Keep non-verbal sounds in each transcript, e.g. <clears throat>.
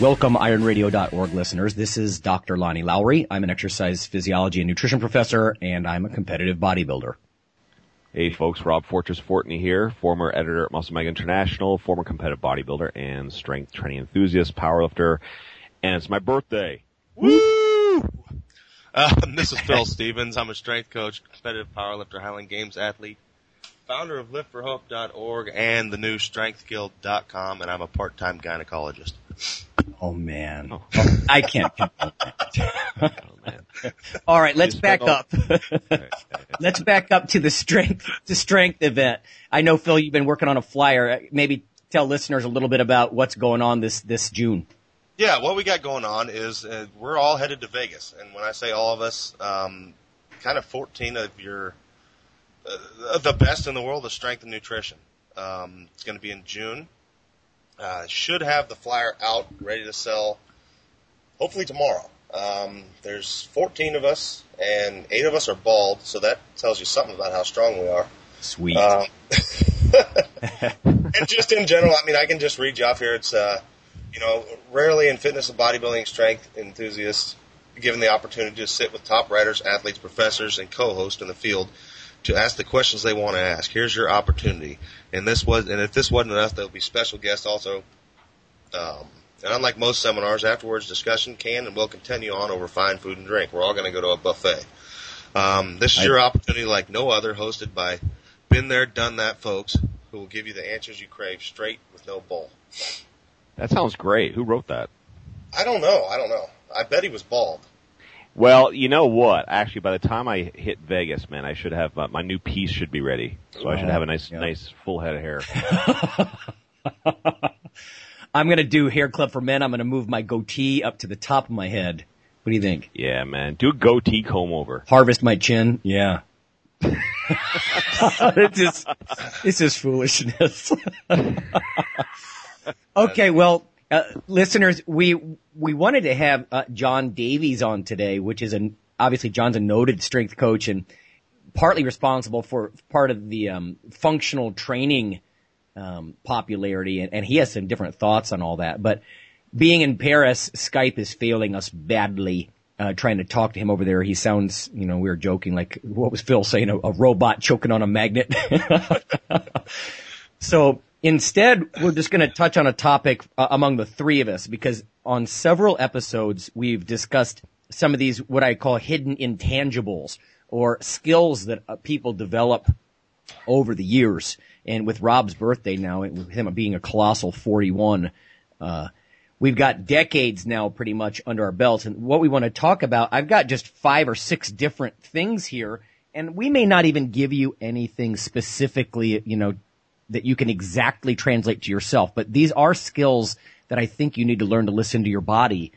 Welcome, ironradio.org listeners. This is Dr. Lonnie Lowery. I'm an exercise physiology and nutrition professor, and I'm a competitive bodybuilder. Hey folks, Rob Fortress Fortney here, former editor at Muscle Mag International, former competitive bodybuilder and strength training enthusiast, powerlifter, and it's my birthday. Woo! Um, <laughs> this is Phil Stevens. I'm a strength coach, competitive powerlifter, Highland Games athlete, founder of liftforhope.org and the new strengthguild.com, and I'm a part-time gynecologist. Oh man, oh. I can't. oh, man. All right, let's back up. <laughs> let's back up to the strength to strength event. I know Phil, you've been working on a flyer. Maybe tell listeners a little bit about what's going on this this June. Yeah, what we got going on is uh, we're all headed to Vegas, and when I say all of us, um, kind of 14 of your uh, the best in the world of strength and nutrition. Um, it's going to be in June. Uh, should have the flyer out, ready to sell, hopefully tomorrow. Um, there's 14 of us, and eight of us are bald, so that tells you something about how strong we are. Sweet. Um, <laughs> and just in general, I mean, I can just read you off here. It's, uh, you know, rarely in fitness and bodybuilding strength enthusiasts given the opportunity to sit with top writers, athletes, professors, and co-hosts in the field to ask the questions they want to ask. Here's your opportunity. And this was, and if this wasn't enough, there'll be special guests also. Um, and unlike most seminars, afterwards discussion can and will continue on over fine food and drink. We're all going to go to a buffet. Um, this is your opportunity like no other, hosted by been there, done that folks who will give you the answers you crave straight with no bull. That sounds great. Who wrote that? I don't know. I don't know. I bet he was bald. Well, you know what? Actually, by the time I hit Vegas, man, I should have uh, my new piece should be ready. So I should have a nice, yeah. nice full head of hair. <laughs> I'm gonna do hair club for men. I'm gonna move my goatee up to the top of my head. What do you think? Yeah, man. Do a goatee comb over. Harvest my chin. Yeah. <laughs> it's just, it's just foolishness. <laughs> okay, well, uh, listeners, we we wanted to have uh, John Davies on today, which is an obviously John's a noted strength coach and partly responsible for part of the um, functional training um, popularity, and, and he has some different thoughts on all that. But being in Paris, Skype is failing us badly. Uh, trying to talk to him over there, he sounds, you know, we were joking, like what was Phil saying, a, a robot choking on a magnet. <laughs> so Instead, we're just going to touch on a topic uh, among the three of us because on several episodes we've discussed some of these what I call hidden intangibles or skills that uh, people develop over the years. And with Rob's birthday now, with him being a colossal 41, uh, we've got decades now pretty much under our belts. And what we want to talk about, I've got just five or six different things here. And we may not even give you anything specifically, you know, that you can exactly translate to yourself. But these are skills that I think you need to learn to listen to your body.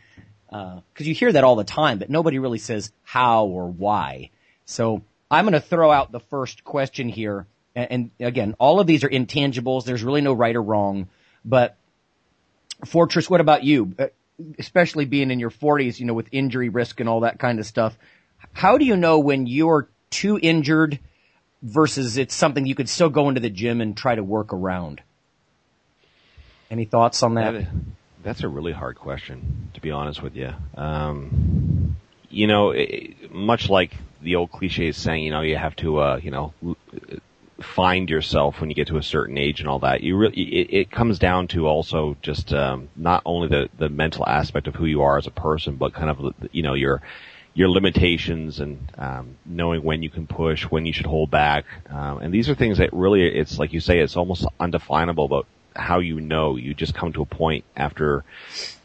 Uh, cause you hear that all the time, but nobody really says how or why. So I'm going to throw out the first question here. And, and again, all of these are intangibles. There's really no right or wrong, but Fortress, what about you? Uh, especially being in your 40s, you know, with injury risk and all that kind of stuff. How do you know when you're too injured versus it's something you could still go into the gym and try to work around? Any thoughts on that? that that's a really hard question, to be honest with you. Um, you know, it, much like the old cliche is saying, you know, you have to, uh, you know, find yourself when you get to a certain age and all that. You really, it, it comes down to also just um, not only the the mental aspect of who you are as a person, but kind of you know your your limitations and um, knowing when you can push, when you should hold back, um, and these are things that really, it's like you say, it's almost undefinable about how you know. You just come to a point after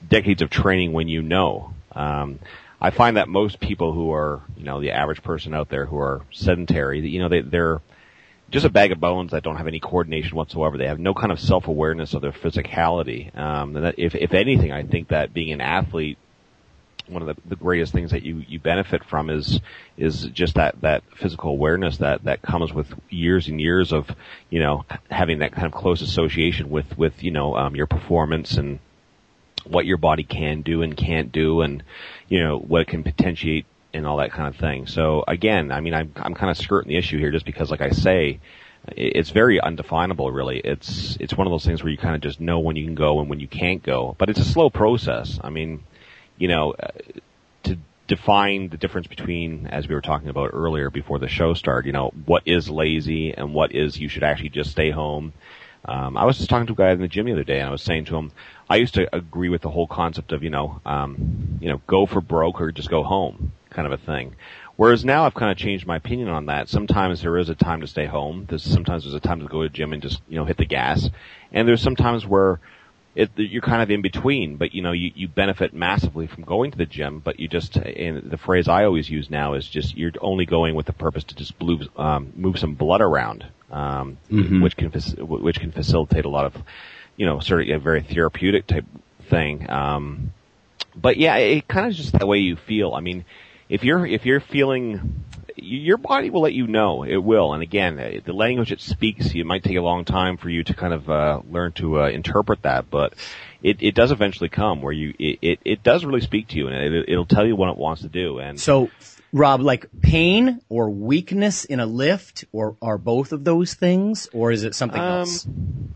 decades of training when you know. Um, I find that most people who are, you know, the average person out there who are sedentary, you know, they, they're just a bag of bones that don't have any coordination whatsoever. They have no kind of self-awareness of their physicality. Um, and that if, if anything, I think that being an athlete, one of the, the greatest things that you, you benefit from is, is just that, that physical awareness that, that comes with years and years of, you know, having that kind of close association with, with, you know, um, your performance and what your body can do and can't do and, you know, what it can potentiate and all that kind of thing. So again, I mean, I'm, I'm kind of skirting the issue here just because, like I say, it's very undefinable really. It's, it's one of those things where you kind of just know when you can go and when you can't go, but it's a slow process. I mean, you know, uh, to define the difference between, as we were talking about earlier before the show started, you know, what is lazy and what is you should actually just stay home. Um, I was just talking to a guy in the gym the other day and I was saying to him, I used to agree with the whole concept of, you know, um, you know, go for broke or just go home kind of a thing. Whereas now I've kind of changed my opinion on that. Sometimes there is a time to stay home. There's sometimes there's a time to go to the gym and just, you know, hit the gas. And there's some times where it, you're kind of in between, but you know, you, you benefit massively from going to the gym, but you just, and the phrase I always use now is just, you're only going with the purpose to just move, um, move some blood around, um, mm-hmm. which can, which can facilitate a lot of, you know, sort of a very therapeutic type thing. Um, but yeah, it kind of just the way you feel. I mean, if you're if you're feeling your body will let you know it will and again uh, the language it speaks it might take a long time for you to kind of uh, learn to uh, interpret that but it, it does eventually come where you it, it, it does really speak to you and it, it'll tell you what it wants to do and so Rob, like pain or weakness in a lift, or are both of those things, or is it something um, else?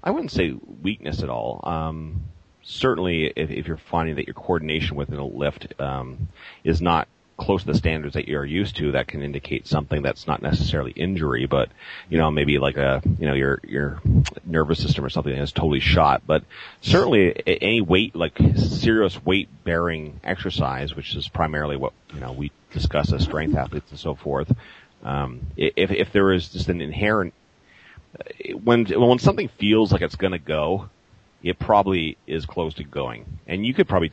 I wouldn't say weakness at all. Um, certainly, if, if, you're finding that your coordination within a lift um, is not close to the standards that you're used to, that can indicate something that's not necessarily injury, but you know maybe like a you know your your nervous system or something that's totally shot. But certainly any weight like serious weight bearing exercise, which is primarily what you know we discuss as strength athletes and so forth. Um, if if there is just an inherent when when something feels like it's going to go, it probably is close to going. And you could probably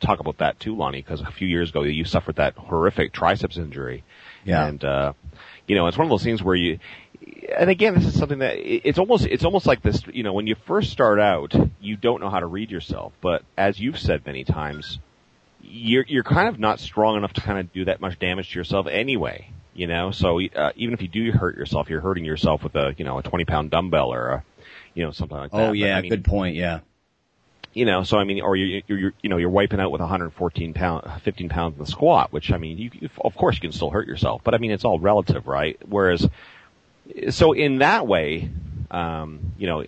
talk about that too, Lonnie, because a few years ago you suffered that horrific triceps injury. Yeah. And, uh, you know, it's one of those things where you, and again, this is something that it's almost it's almost like this. You know, when you first start out, you don't know how to read yourself. But as you've said many times, you're you're kind of not strong enough to kind of do that much damage to yourself anyway. You know, so uh, even if you do hurt yourself, you're hurting yourself with a you know a 20 pound dumbbell or a you know, something like that. Oh yeah, but, I mean, good point. Yeah. You know, so I mean, or you're, you're, you know, you're wiping out with 114 pound, 15 pounds in the squat, which I mean, you, of course you can still hurt yourself, but I mean, it's all relative, right? Whereas, so in that way, um, you know,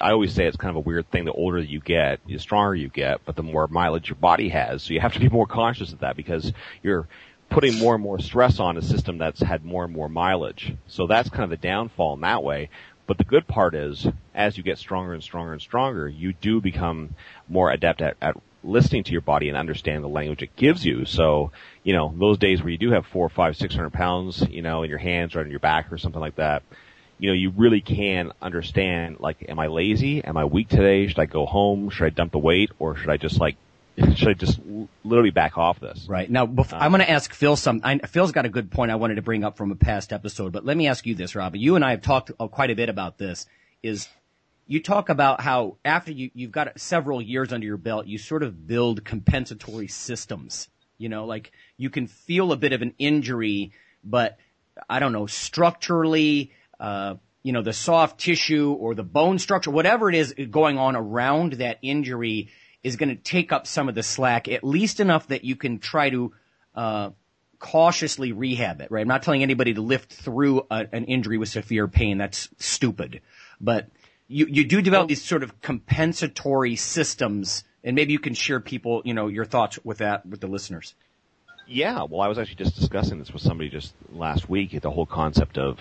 I always say it's kind of a weird thing. The older you get, the stronger you get, but the more mileage your body has. So you have to be more conscious of that because you're putting more and more stress on a system that's had more and more mileage. So that's kind of the downfall in that way. But the good part is, as you get stronger and stronger and stronger, you do become more adept at, at listening to your body and understanding the language it gives you. So, you know, those days where you do have four, five, six hundred pounds, you know, in your hands or on your back or something like that, you know, you really can understand, like, am I lazy? Am I weak today? Should I go home? Should I dump the weight? Or should I just like should I just literally back off this? Right. Now, before, um, I'm going to ask Phil some, I, Phil's got a good point I wanted to bring up from a past episode, but let me ask you this, Rob. You and I have talked uh, quite a bit about this, is you talk about how after you, you've got several years under your belt, you sort of build compensatory systems. You know, like you can feel a bit of an injury, but I don't know, structurally, uh, you know, the soft tissue or the bone structure, whatever it is going on around that injury, is going to take up some of the slack, at least enough that you can try to uh, cautiously rehab it. Right? I'm not telling anybody to lift through a, an injury with severe pain. That's stupid. But you you do develop these sort of compensatory systems, and maybe you can share people, you know, your thoughts with that with the listeners. Yeah, well, I was actually just discussing this with somebody just last week. The whole concept of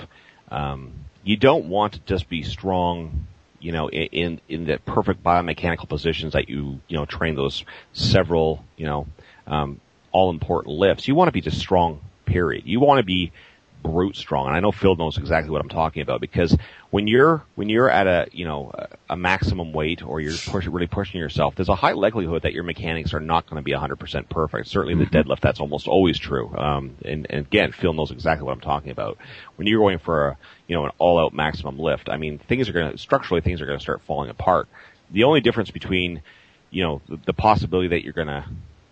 um, you don't want to just be strong you know, in, in the perfect biomechanical positions that you, you know, train those several, you know, um, all important lifts. You want to be just strong, period. You want to be brute strong. And I know Phil knows exactly what I'm talking about because when you're when you're at a you know a, maximum weight or you're push, really pushing yourself, there's a high likelihood that your mechanics are not going to be 100% perfect. Certainly the mm-hmm. deadlift, that's almost always true. Um, and, and again, Phil knows exactly what I'm talking about. When you're going for a you know an all-out maximum lift, I mean things are going to structurally things are going to start falling apart. The only difference between you know the, the possibility that you're going to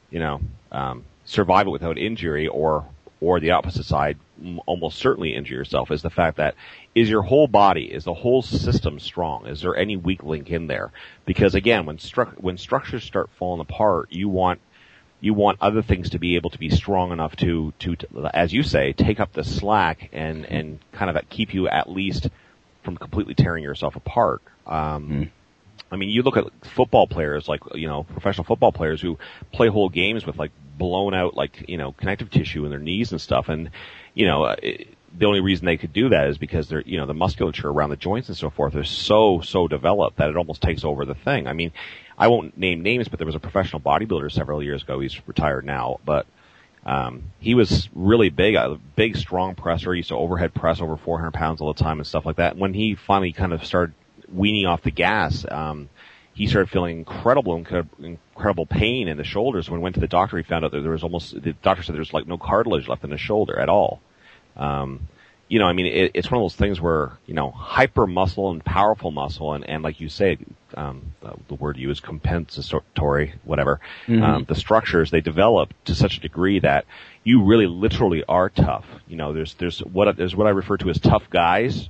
you know um, survive it without injury or or the opposite side, almost certainly injure yourself, is the fact that is your whole body, is the whole system strong? Is there any weak link in there? Because again, when stru- when structures start falling apart, you want you want other things to be able to be strong enough to, to, to as you say, take up the slack and, and kind of keep you at least from completely tearing yourself apart. Um, mm. I mean, you look at football players, like, you know, professional football players who play whole games with like blown out, like, you know, connective tissue in their knees and stuff. And, you know, uh, it, the only reason they could do that is because they're, you know, the musculature around the joints and so forth is so, so developed that it almost takes over the thing. I mean, I won't name names, but there was a professional bodybuilder several years ago. He's retired now, but, um, he was really big, a big, strong presser. He used to overhead press over 400 pounds all the time and stuff like that. When he finally kind of started weaning off the gas, um, he started feeling incredible, incredible pain in the shoulders. When he went to the doctor, he found out that there was almost, the doctor said there was like no cartilage left in the shoulder at all. Um, you know, I mean, it, it's one of those things where, you know, hyper muscle and powerful muscle and, and like you say, um, the, the word you is compensatory, whatever, mm-hmm. um, the structures, they develop to such a degree that you really literally are tough. You know, there's, there's what, there's what I refer to as tough guys,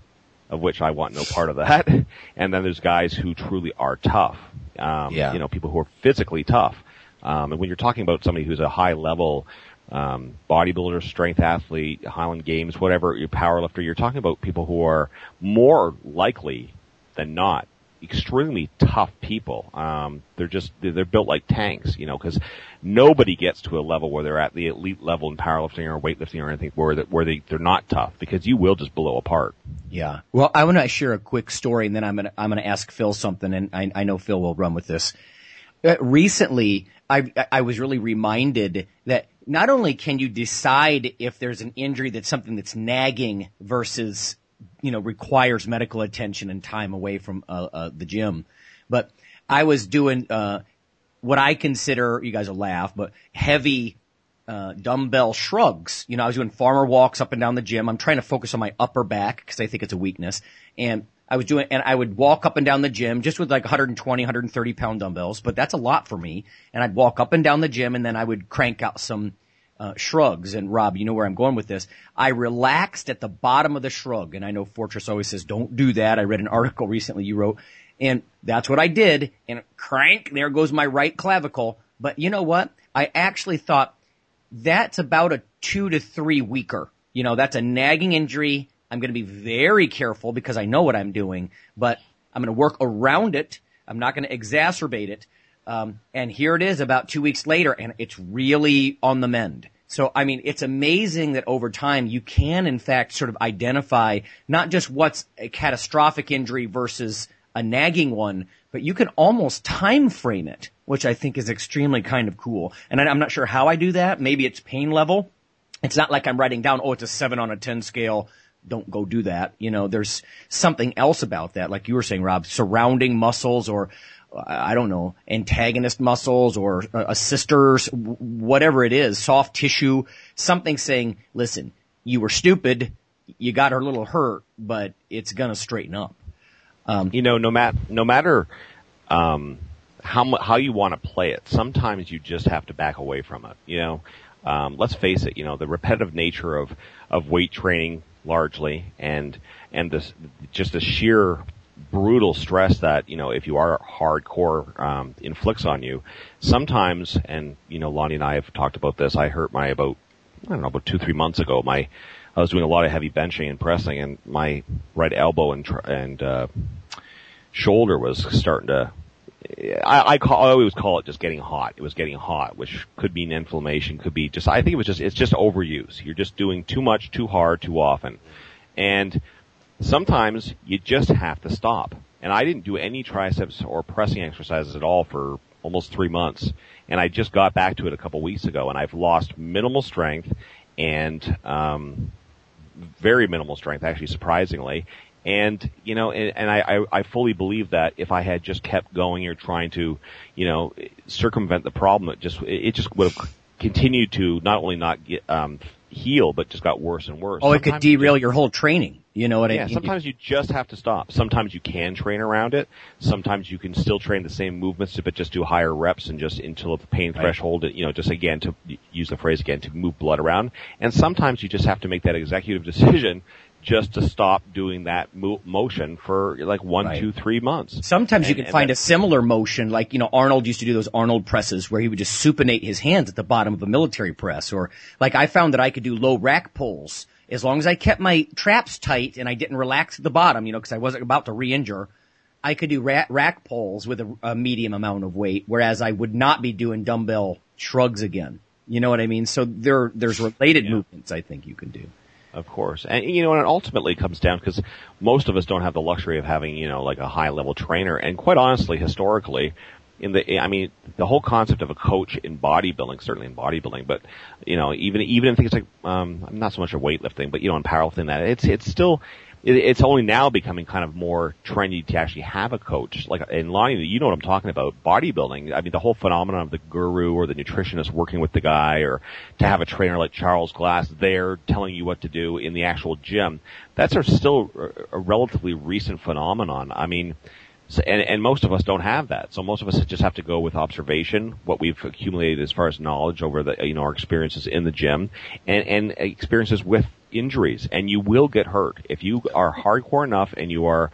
of which I want no part of that. <laughs> and then there's guys who truly are tough. Um, yeah. you know, people who are physically tough. Um, and when you're talking about somebody who's a high level, um, bodybuilder, strength athlete, Highland Games, whatever, your power lifter, you're talking about people who are more likely than not extremely tough people. Um, they're just they're built like tanks, you know, because nobody gets to a level where they're at the elite level in powerlifting or weightlifting or anything where that where they they're not tough because you will just blow apart. Yeah. Well, I want to share a quick story, and then I'm gonna I'm gonna ask Phil something, and I, I know Phil will run with this. Uh, recently, I I was really reminded that not only can you decide if there's an injury that's something that's nagging versus you know, requires medical attention and time away from uh, uh, the gym. But I was doing uh, what I consider, you guys will laugh, but heavy uh, dumbbell shrugs. You know, I was doing farmer walks up and down the gym. I'm trying to focus on my upper back because I think it's a weakness. And I was doing, and I would walk up and down the gym just with like 120, 130 pound dumbbells, but that's a lot for me. And I'd walk up and down the gym and then I would crank out some uh, shrugs. And Rob, you know where I'm going with this. I relaxed at the bottom of the shrug, and I know Fortress always says don't do that. I read an article <laughs> recently you wrote, and that's what I did. And crank, there goes my right clavicle. But you know what? I actually thought that's about a two to three weaker. You know, that's a nagging injury. I'm going to be very careful because I know what I'm doing, but I'm going to work around it. I'm not going to exacerbate it. Um, and here it is about two weeks later and it's really on the mend. So, I mean, it's amazing that over time you can in fact sort of identify not just what's a catastrophic injury versus a nagging one, but you can almost time frame it, which I think is extremely kind of cool. And I'm not sure how I do that. Maybe it's pain level. It's not like I'm writing down, oh, it's a seven on a 10 scale. Don't go do that. You know, there's something else about that. Like you were saying, Rob, surrounding muscles or I don't know, antagonist muscles or assisters, whatever it is, soft tissue, something saying, listen, you were stupid, you got her a little hurt, but it's gonna straighten up. Um, you know, no matter, no matter, um, how, how you want to play it, sometimes you just have to back away from it, you know. Um, let's face it, you know, the repetitive nature of, of weight training largely and, and this, just the sheer brutal stress that you know if you are hardcore um, inflicts on you. Sometimes, and you know, Lonnie and I have talked about this. I hurt my about I don't know about two three months ago. My I was doing a lot of heavy benching and pressing, and my right elbow and and uh, shoulder was starting to. I, I call I always call it just getting hot. It was getting hot, which could mean inflammation, could be just. I think it was just it's just overuse. You're just doing too much, too hard, too often, and sometimes you just have to stop. And I didn't do any triceps or pressing exercises at all for almost three months. And I just got back to it a couple weeks ago and I've lost minimal strength and, um, very minimal strength, actually, surprisingly. And, you know, and, and I, I, I fully believe that if I had just kept going or trying to, you know, circumvent the problem, it just, it just would have continued to not only not get, um, heal, but just got worse and worse. Oh, it could derail your whole training. You know what yeah, I mean? sometimes you just have to stop. Sometimes you can train around it. Sometimes you can still train the same movements, but just do higher reps and just until the pain right. threshold, you know, just again to use the phrase again, to move blood around. And sometimes you just have to make that executive <laughs> decision just to stop doing that mo- motion for like one, right. two, three months. Sometimes and, you can find a similar motion, like you know Arnold used to do those Arnold presses where he would just supinate his hands at the bottom of a military press, or like I found that I could do low rack pulls as long as I kept my traps tight and I didn't relax at the bottom, you know, because I wasn't about to re-injure. I could do rack, rack pulls with a, a medium amount of weight, whereas I would not be doing dumbbell shrugs again. You know what I mean? So there, there's related yeah. movements I think you can do. Of course. And, you know, and it ultimately comes down because most of us don't have the luxury of having, you know, like a high level trainer. And quite honestly, historically, in the, I mean, the whole concept of a coach in bodybuilding, certainly in bodybuilding, but, you know, even, even in things like, um, I'm not so much a weightlifting, but, you know, in powerlifting that, it's, it's still, it's only now becoming kind of more trendy to actually have a coach. Like in Lonnie, you know what I'm talking about. Bodybuilding. I mean, the whole phenomenon of the guru or the nutritionist working with the guy, or to have a trainer like Charles Glass there telling you what to do in the actual gym. That's a still a relatively recent phenomenon. I mean, so, and, and most of us don't have that. So most of us just have to go with observation, what we've accumulated as far as knowledge over the, you know, our experiences in the gym and, and experiences with injuries. And you will get hurt. If you are hardcore enough and you are,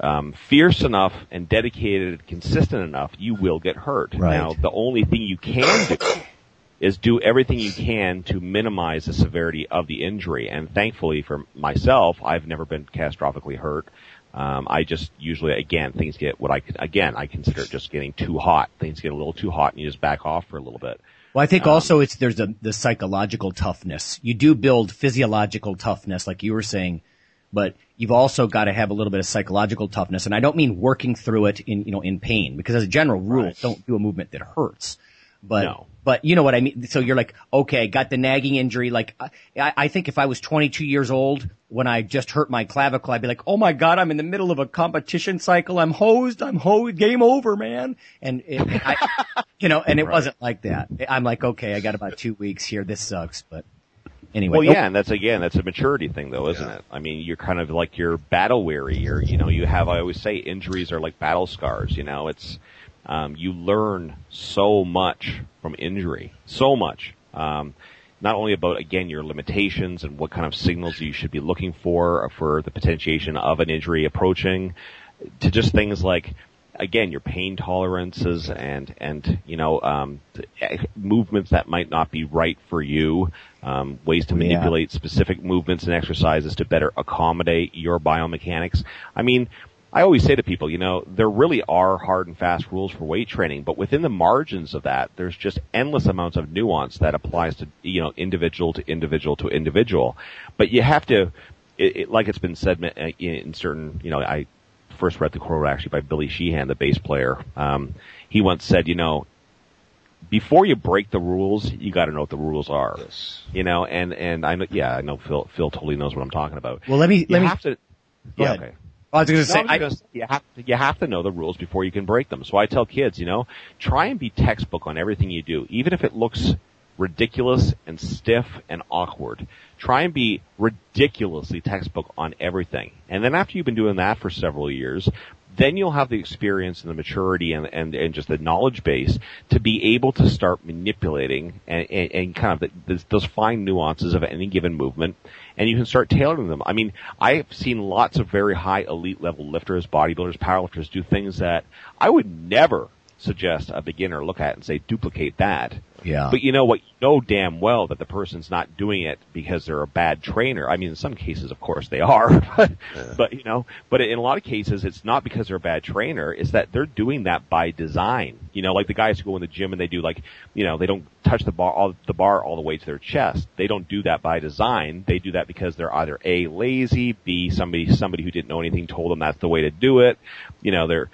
um, fierce enough and dedicated, and consistent enough, you will get hurt. Right. Now, the only thing you can do is do everything you can to minimize the severity of the injury. And thankfully for myself, I've never been catastrophically hurt. Um, I just usually, again, things get what I again I consider just getting too hot. Things get a little too hot, and you just back off for a little bit. Well, I think um, also it's there's a the psychological toughness. You do build physiological toughness, like you were saying, but you've also got to have a little bit of psychological toughness. And I don't mean working through it in you know in pain, because as a general rule, right. don't do a movement that hurts. But no. But you know what I mean. So you're like, okay, got the nagging injury. Like I, I think if I was 22 years old when I just hurt my clavicle, I'd be like, oh my god, I'm in the middle of a competition cycle. I'm hosed. I'm hosed. Game over, man. And it, I, <laughs> you know, and it right. wasn't like that. I'm like, okay, I got about two weeks here. This sucks, but anyway. Well, oh. yeah, and that's again, that's a maturity thing, though, isn't yeah. it? I mean, you're kind of like you're battle weary, or you know, you have. I always say, injuries are like battle scars. You know, it's um, you learn so much from injury, so much. Um, not only about again your limitations and what kind of signals you should be looking for for the potentiation of an injury approaching, to just things like again your pain tolerances and and you know um, movements that might not be right for you, um, ways to manipulate yeah. specific movements and exercises to better accommodate your biomechanics. I mean I always say to people, you know, there really are hard and fast rules for weight training, but within the margins of that, there's just endless amounts of nuance that applies to, you know, individual to individual to individual. But you have to, it, it, like it's been said uh, in certain, you know, I first read the quote actually by Billy Sheehan, the bass player. Um, he once said, you know, before you break the rules, you got to know what the rules are. Yes. You know, and and I know, yeah, I know Phil Phil totally knows what I'm talking about. Well, let me you let have me. To, yeah, okay. I was going to say, I, you have to, you have to know the rules before you can break them. So I tell kids, you know, try and be textbook on everything you do, even if it looks ridiculous and stiff and awkward. Try and be ridiculously textbook on everything. And then after you've been doing that for several years, then you'll have the experience and the maturity and, and, and just the knowledge base to be able to start manipulating and, and, and kind of the, those fine nuances of any given movement and you can start tailoring them. I mean, I've seen lots of very high elite level lifters, bodybuilders, powerlifters do things that I would never suggest a beginner look at and say duplicate that. Yeah. But you know what? You know damn well that the person's not doing it because they're a bad trainer. I mean, in some cases, of course, they are. <laughs> But, yeah. but you know, but in a lot of cases, it's not because they're a bad trainer. It's that they're doing that by design. You know, like the guys who go in the gym and they do like, you know, they don't touch the bar, all, the bar all the way to their chest. They don't do that by design. They do that because they're either A, lazy, B, somebody, somebody who didn't know anything told them that's the way to do it. You know, they're,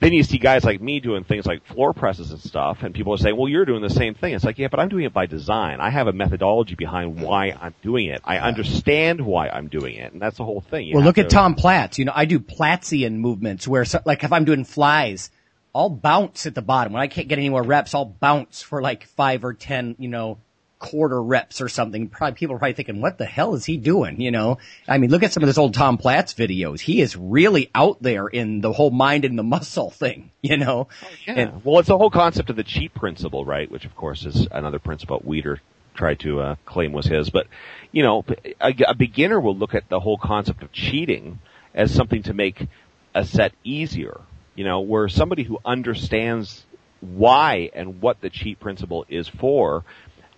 then you see guys like me doing things like floor presses and stuff, and people are saying, "Well, you're doing the same thing." It's like, yeah, but I'm doing it by design. I have a methodology behind why I'm doing it. I understand why I'm doing it, and that's the whole thing. You Well, look at Tom Platz. You know, I do Platzian movements where, so, like, if I'm doing flies, I'll bounce at the bottom. When I can't get any more reps, I'll bounce for like five or ten, you know, quarter reps or something. Probably people are probably thinking, what the hell is he doing? You know, I mean, look at some of this old Tom Platz videos. He is really out there in the whole mind and the muscle thing, <laughs> you know? Yeah. And- well, it's the whole concept of the cheat principle, right? Which, of course, is another principle Weider tried to uh, claim was his. But, you know, a, a beginner will look at the whole concept of cheating as something to make a set easier. You know, where somebody who understands why and what the cheat principle is for,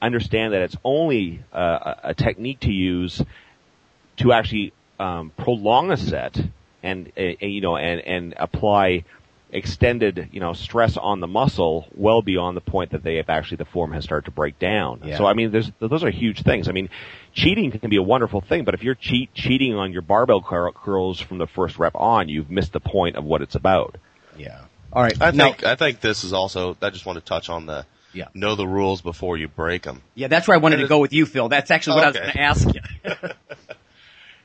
understand that it's only uh, a a technique to use to actually um, prolong a set and uh, you know and and apply extended you know stress on the muscle well beyond the point that they have actually the form has started to break down. Yeah. So I mean, there's those are huge things. I mean, cheating can be a wonderful thing, but if you're cheat cheating on your barbell cur- curls from the first rep on, you've missed the point of what it's about. Yeah. All right. I now- think I think this is also. I just want to touch on the Yeah. know the rules before you break them. yeah, that's where I wanted to go with you, Phil. That's actually what I was going to ask you. <laughs> <laughs>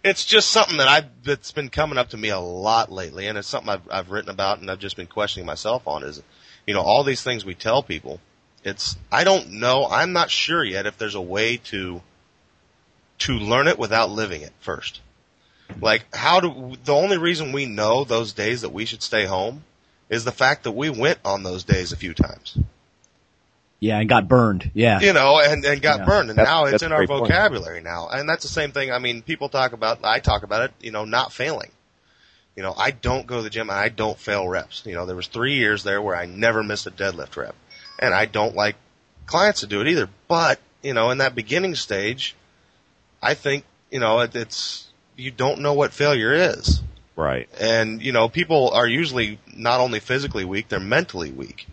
It's just something that I've that's been coming up to me a lot lately, and it's something I've I've written about and I've just been questioning myself on. Is you know all these things we tell people. It's I don't know. I'm not sure yet if there's a way to to learn it without living it first. Like how do the only reason we know those days that we should stay home is the fact that we went on those days a few times. Yeah, and got burned. Yeah. you know, and, and got Yeah. burned. And That's- now it's in our great point. vocabulary now. And that's the same thing. I mean, people talk about, I talk about it, you know, not failing. You know, I don't go to the gym and I don't fail reps. You know, there was three years there where I never missed a deadlift rep. And I don't like clients to do it either. But, you know, in that beginning stage, I think, you know, it, it's, you don't know what failure is. Right. And, you know, people are usually not only physically weak, they're mentally weak.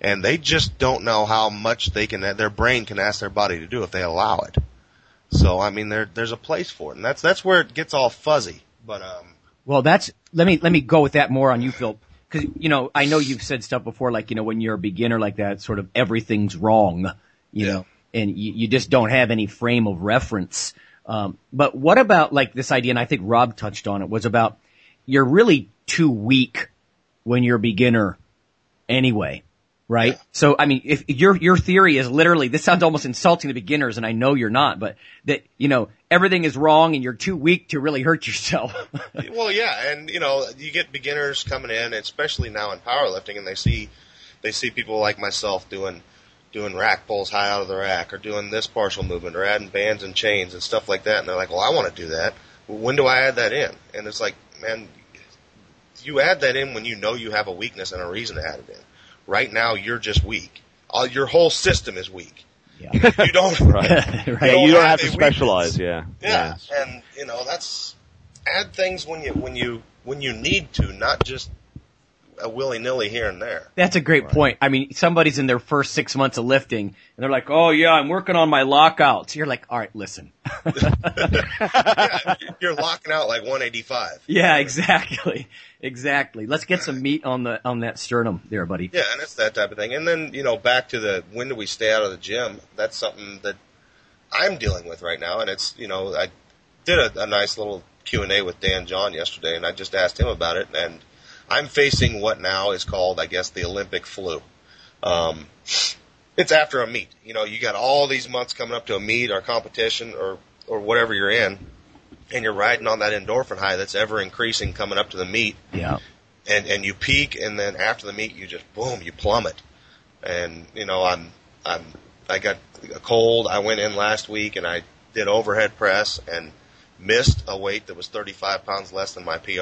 And they just don't know how much they can, their brain can ask their body to do if they allow it. So, I mean, there, there's a place for it. And that's, that's where it gets all fuzzy. But, um, Well, that's let me let me go with that more on you, Phil, because you know I know you've said stuff before, like you know when you're a beginner like that, sort of everything's wrong, you Yeah. know, and you, you just don't have any frame of reference. Um, but what about like this idea? And I think Rob touched on it was about you're really too weak when you're a beginner anyway. Right. So, I mean, if your, your theory is literally, this sounds almost insulting to beginners and I know you're not, but that, you know, everything is wrong and you're too weak to really hurt yourself. <laughs> well, yeah, and you know, you get beginners coming in, especially now in powerlifting, and they see they see people like myself doing doing rack pulls high out of the rack, or doing this partial movement, or adding bands and chains and stuff like that, and they're like, "Well, I want to do that. Well, when do I add that in?" And it's like, man, you add that in when you know you have a weakness and a reason to add it in. Right now, you're just weak. All, your whole system is weak. Yeah. You don't. <laughs> Right. right. Yeah, you don't have a to weakness. specialize. Yeah. Yeah, and you know that's add things when you when you when you need to, not just a willy nilly here and there. That's a great point. I mean, somebody's in their first six months of lifting and they're like, oh yeah, I'm working on my lockouts. You're like, all right, listen. yeah, <laughs> <laughs> you're locking out like 185. yeah, exactly. Exactly. Let's get some meat on the, on that sternum there, buddy. Yeah, and it's that type of thing. And then you know back to the when do we stay out of the gym? That's something that I'm dealing with right now, and it's you know I did a, a nice little Q and A with Dan John yesterday, and I just asked him about it, and I'm facing what now is called, I guess, the Olympic flu. Um, it's after a meet. You know, you got all these months coming up to a meet or competition or or whatever you're in, and you're riding on that endorphin high that's ever increasing coming up to the meet Yeah. and and you peak and then after the meet you just boom you plummet and you know i'm i'm i got a cold i went in last week and i did overhead press and missed a weight that was 35 pounds less than my pr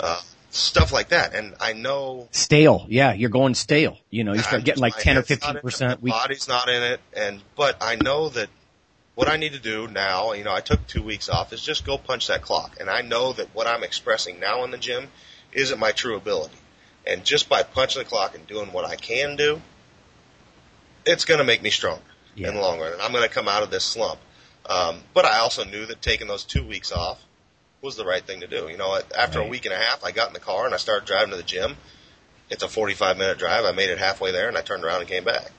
uh, stuff like that and i know Stale. Yeah. You're going stale. You know, you start I'm getting like 10 or head's not in it, 15% my body's not in it and but i know that what i need to do now you know i took two weeks off is just go punch that clock and i know that what i'm expressing now in the gym isn't my true ability and just by punching the clock and doing what i can do it's going to make me stronger Yeah. in the long run and i'm going to come out of this slump um, but i also knew that taking those two weeks off was the right thing to do you know after a week and a half i got in the car and i started driving to the gym it's a 45 minute drive. I made it halfway there and I turned around and came back. I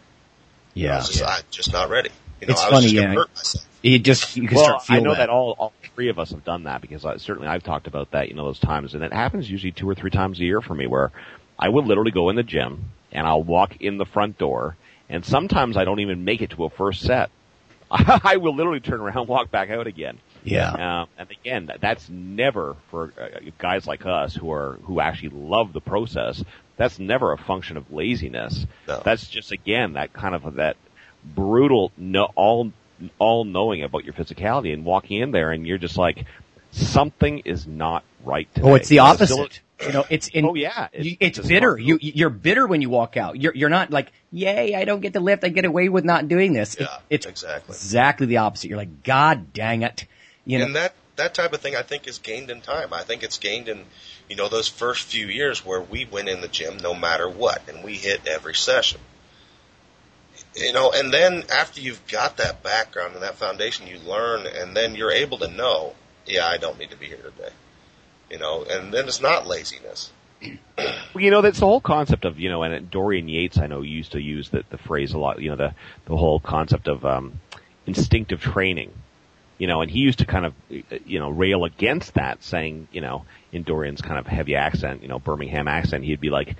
Yeah. was just, I, just not ready. You know, It's I was funny, just gonna yeah. hurt myself. You just, you can well, start I feeling know that. all, all three of us have done that because I, certainly I've talked about that, you know, those times, and it happens usually two or three times a year for me where I will literally go in the gym and I'll walk in the front door, and sometimes I don't even make it to a first set. <laughs> I will literally turn around, walk back out again. Yeah. Um, and again, that's never for uh, guys like us who are who actually love the process. That's never a function of laziness. No. That's just again that kind of that brutal, no, all all knowing about your physicality and walking in there and you're just like something is not right today. Oh, it's the You know, still- opposite. You know, it's in, Oh, yeah. It's you- it's just bitter. not- You you're bitter when you walk out. You're you're not like, yay, I don't get to lift. I get away with not doing this. It- Yeah, it's exactly. exactly the opposite. You're like, God dang it. You know, and that that type of thing I think is gained in time. I think it's gained in you know those first few years where we went in the gym no matter what and we hit every session. You know, and then after you've got that background and that foundation, you learn, and then you're able to know, yeah, I don't need to be here today. You know, and then it's not laziness. <clears throat> Well, you know, that's the whole concept of, you know, and Dorian Yates, I know, used to use the, the phrase a lot, you know, the, the whole concept of, um, instinctive training. You know, and he used to kind of, you know, rail against that saying, you know, in Dorian's kind of heavy accent, you know, Birmingham accent, he'd be like,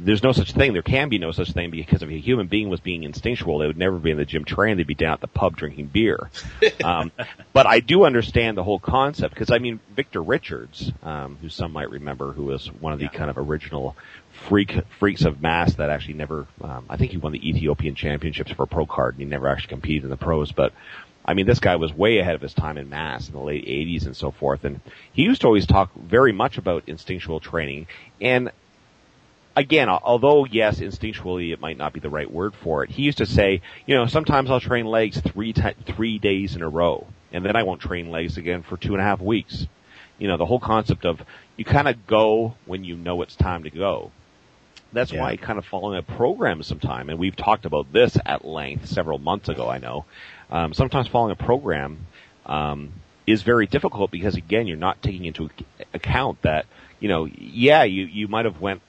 there's no such thing. There can be no such thing because if a human being was being instinctual, they would never be in the gym training. They'd be down at the pub drinking beer. <laughs> um, but I do understand the whole concept because I mean, Victor Richards, um, who some might remember, who was one of the kind of original freak freaks of mass that actually never. Um, I think he won the Ethiopian Championships for pro card, and he never actually competed in the pros, but. I mean, this guy was way ahead of his time in mass in the late 80s and so forth. And he used to always talk very much about instinctual training. And again, although yes, instinctually it might not be the right word for it, he used to say, you know, sometimes I'll train legs three ti three days in a row, and then I won't train legs again for two and a half weeks. You know, the whole concept of you kind of go when you know it's time to go. That's Yeah. why kind of following a program sometime, and we've talked about this at length several months ago, I know. Um, sometimes following a program, um, is very difficult because again, you're not taking into account that, you know, yeah, you, you might have went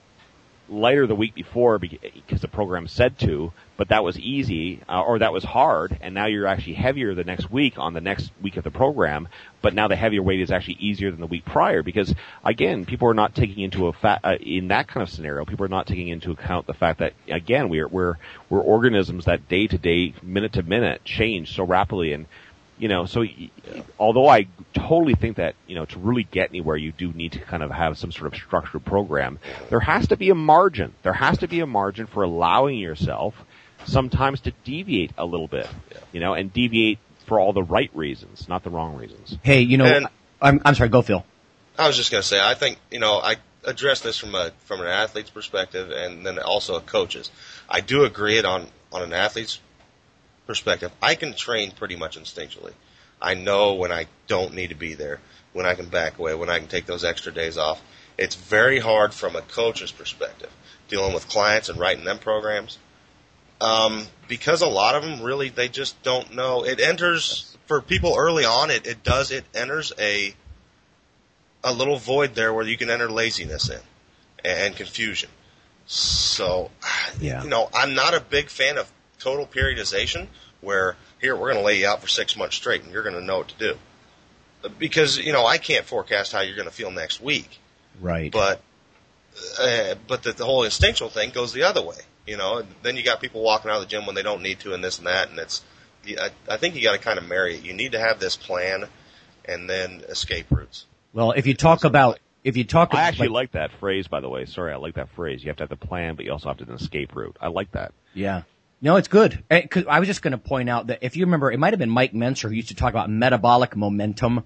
lighter the week before because the program said to, but that was easy uh, or that was hard, and now you're actually heavier the next week on the next week of the program. But now the heavier weight is actually easier than the week prior because again, people are not taking into a fa- uh, in that kind of scenario. People are not taking into account the fact that again we're we're we're organisms that day to day, minute to minute change so rapidly and you know, so although I totally think that, you know, to really get anywhere, you do need to kind of have some sort of structured program. There has to be a margin. There has to be a margin for allowing yourself sometimes to deviate a little bit, you know, and deviate for all the right reasons, not the wrong reasons. hey, you know, And- I'm, I'm sorry, go Phil. I was just going to say, I think you know, I address this from a from an athlete's perspective, and then also a coach's. I do agree it on on an athlete's perspective. I can train pretty much instinctually. I know when I don't need to be there, when I can back away, when I can take those extra days off. It's very hard from a coach's perspective, dealing with clients and writing them programs, um, because a lot of them really they just don't know. It enters for people early on. It it does it enters a a little void there where you can enter laziness in and confusion. So, <sighs> Yeah. you know, I'm not a big fan of total periodization where here we're going to lay you out for six months straight and you're going to know what to do. Because, you know, I can't forecast how you're going to feel next week, Right. but, uh, but the, the whole instinctual thing goes the other way, you know, and then you got people walking out of the gym when they don't need to and this and that. And it's, I, I think you got to kind of marry it. You need to have this plan and then escape routes. well, if you talk about, if you talk I about, actually like that phrase, by the way. Sorry, I like that phrase. You have to have the plan, but you also have to have an escape route. I like that. Yeah. No, it's good. Eh, 'cause I was just going to point out that if you remember, it might have been Mike Mentzer who used to talk about metabolic momentum.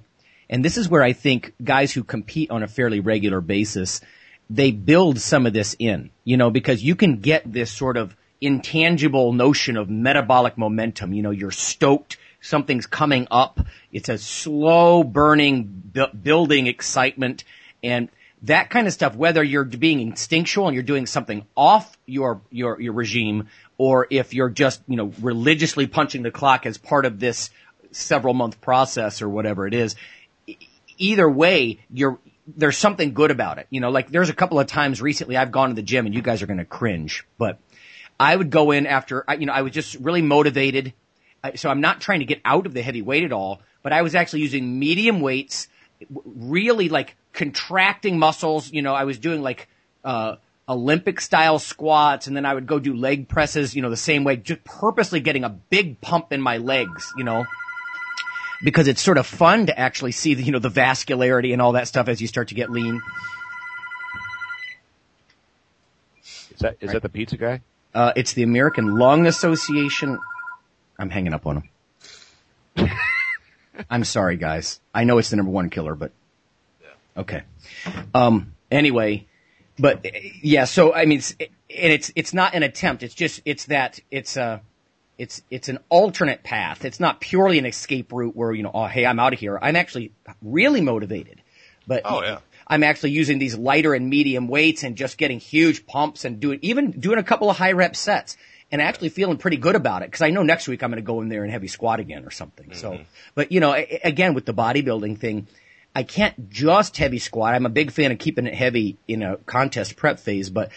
And this is where I think guys who compete on a fairly regular basis, they build some of this in, you know, because you can get this sort of intangible notion of metabolic momentum. You know, you're stoked. Something's coming up. It's a slow burning, bu- building excitement. And that kind of stuff, whether you're being instinctual and you're doing something off your, your, your regime, or if you're just, you know, religiously punching the clock as part of this several month process or whatever it is, either way, you're, there's something good about it. You know, like there's a couple of times recently I've gone to the gym and you guys are going to cringe, but I would go in after, you know, I was just really motivated. So I'm not trying to get out of the heavy weight at all, but I was actually using medium weights, really like contracting muscles. You know, I was doing like, uh, Olympic style squats and then I would go do leg presses, you know, the same way, just purposely getting a big pump in my legs, you know because it's sort of fun to actually see the, you know, the vascularity and all that stuff as you start to get lean. Is that is that the pizza guy? Uh, it's the American Lung Association. I'm hanging up on him. <laughs> I'm sorry, guys. I know it's the number one killer, but okay. Um, anyway, but yeah, so I mean, it's, and it's, it's not an attempt. It's just, it's that, it's a, it's, it's an alternate path. It's not purely an escape route where, you know, oh, hey, I'm out of here. I'm actually really motivated, but Oh, yeah. I'm actually using these lighter and medium weights and just getting huge pumps and doing, even doing a couple of high rep sets and actually feeling pretty good about it. Cause I know next week I'm going to go in there and heavy squat again or something. So, mm-hmm. but you know, again, with the bodybuilding thing, I can't just heavy squat. I'm a big fan of keeping it heavy in a contest prep phase, but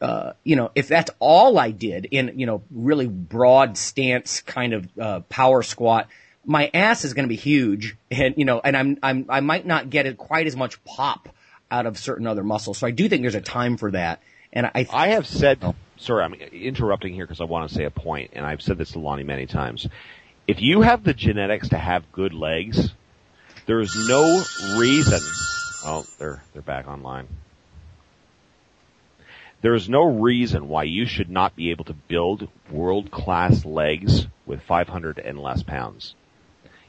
uh, you know, if that's all I did in, you know, really broad stance kind of, uh, power squat, my ass is going to be huge and, you know, and I'm, I'm, I might not get it quite as much pop out of certain other muscles. So I do think there's a time for that. And I, I have said, sorry, I'm interrupting here because I want to say a point, and I've said this to Lonnie many times. If you have the genetics to have good legs, there's no reason. Oh, they're they're back online. There is no reason why you should not be able to build world class legs with 500 and less pounds.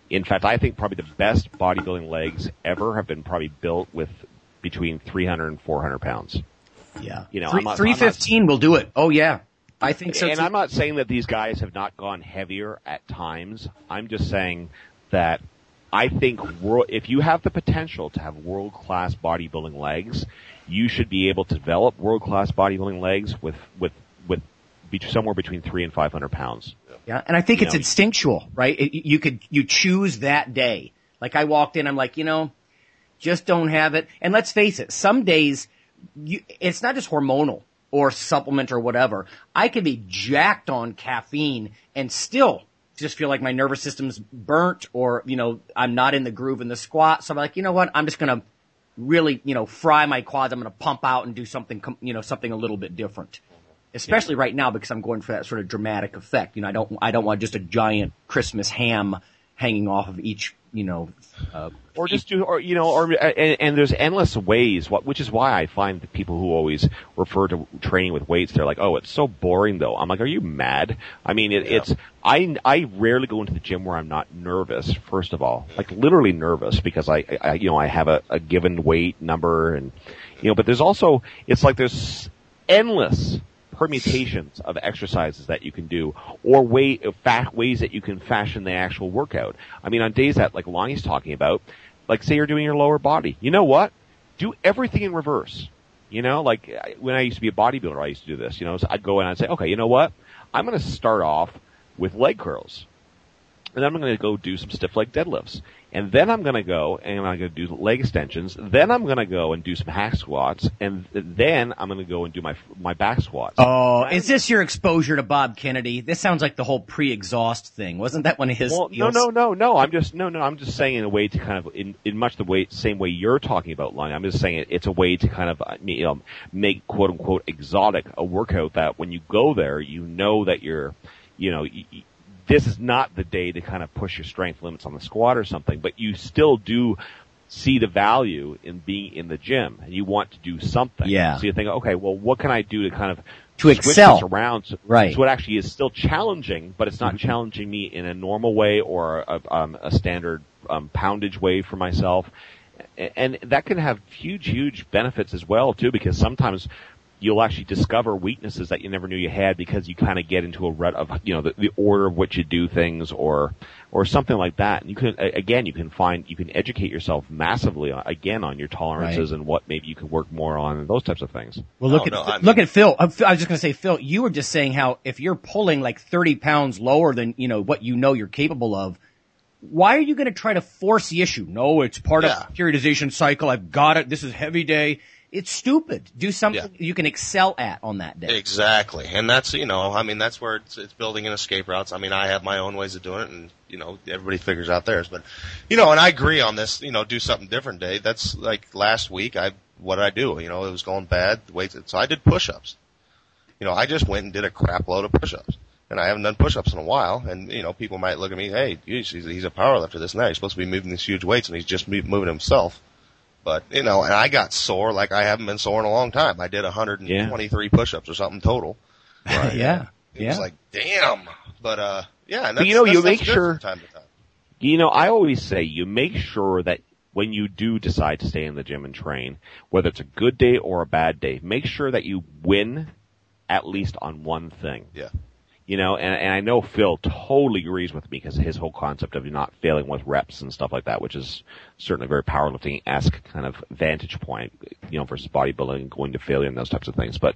In fact, I think probably the best bodybuilding legs ever have been probably built with between 300 and 400 pounds. yeah, You know, Three, not- I'm not- 315 will do it. Oh yeah. I think so. and too. I'm not saying that these guys have not gone heavier at times. I'm just saying that I think if you have the potential to have world class bodybuilding legs, you should be able to develop world class bodybuilding legs with with with be- somewhere between three and five hundred pounds. Yeah, and I think You it's know, instinctual, right? It, you could you choose that day. Like I walked in, I'm like, you know, just don't have it. And let's face it, some days you, it's not just hormonal or supplement or whatever. I could be jacked on caffeine and still just feel like my nervous system's burnt or, you know, I'm not in the groove in the squat. So I'm like, you know what? I'm just going to really, you know, fry my quads. I'm going to pump out and do something, you know, something a little bit different. Especially right now because I'm going for that sort of dramatic effect. You know, I don't, I don't want just a giant Christmas ham hanging off of each, you know, uh, or just do, or you know, or and, and there's endless ways. What, which is why I find the people who always refer to training with weights, they're like, "Oh, it's so boring." Though I'm like, "Are you mad?" I mean, it, Yeah. it's I I rarely go into the gym where I'm not nervous. First of all, like literally nervous because I, I you know I have a, a given weight number and you know, but there's also it's like there's endless permutations of exercises that you can do or way, fa- ways that you can fashion the actual workout. I mean, on days that like Lonnie's talking about, like say you're doing your lower body, you know what? Do everything in reverse. You know, like when I used to be a bodybuilder, I used to do this. You know, so I'd go in and I'd say, okay, you know what? I'm going to start off with leg curls. And then I'm going to go do some stiff leg deadlifts. And then I'm going to go and I'm going to do leg extensions. Then I'm going to go and do some hack squats. And then I'm going to go and do my, my back squats. Oh, is this your exposure to Bob Kennedy? This sounds like the whole pre-exhaust thing. Wasn't that one of his? Well, no, deals? no, no, no. I'm just no, no. I'm just saying in a way to kind of in, in much the way same way you're talking about line. I'm just saying it, it's a way to kind of uh, you know make quote unquote exotic a workout that when you go there, you know that you're, you know. This is not the day to kind of push your strength limits on the squat or something, but you still do see the value in being in the gym and you want to do something. Yeah. So you think, okay, well, what can I do to kind of To switch excel. this around so, Right. so it actually is still challenging, but it's not challenging me in a normal way or a, um, a standard um, poundage way for myself. And that can have huge, huge benefits as well too, because sometimes you'll actually discover weaknesses that you never knew you had because you kind of get into a rut of, you know, the, the order of which you do things or, or something like that. And you can, again, you can find, you can educate yourself massively, uh, again, on your tolerances Right. and what maybe you can work more on and those types of things. Well, look Oh, at no, I look mean- at Phil. I was just going to say, Phil, you were just saying how if you're pulling like 30 pounds lower than you know what you know you're capable of, why are you going to try to force the issue? No, it's part Yeah. of the periodization cycle. I've got it. This is heavy day. It's stupid. Do something Yeah. you can excel at on that day. Exactly, and that's you know, I mean, that's where it's, it's building in escape routes. I mean, I have my own ways of doing it, and you know, everybody figures out theirs. But you know, and I agree on this. You know, do something different day. That's like last week. I what did I do? You know, it was going bad. Weights, so I did push-ups. You know, I just went and did a crap load of push-ups. And I haven't done push-ups in a while, and you know, people might look at me, hey, geez, he's, he's a power lifter, this and that. He's supposed to be moving these huge weights, and he's just moving himself. But you know, and I got sore like I haven't been sore in a long time. I did 123 push-ups or something total. <laughs> Right. yeah. It Yeah. was like, damn. But uh, yeah. And But you know, that's, you make sure- time to time. You know, I always say you make sure that when you do decide to stay in the gym and train, whether it's a good day or a bad day, make sure that you win at least on one thing. Yeah. You know, and, and I know Phil totally agrees with me because his whole concept of not failing with reps and stuff like that, which is certainly a very powerlifting-esque kind of vantage point, you know, versus bodybuilding, and going to failure and those types of things. But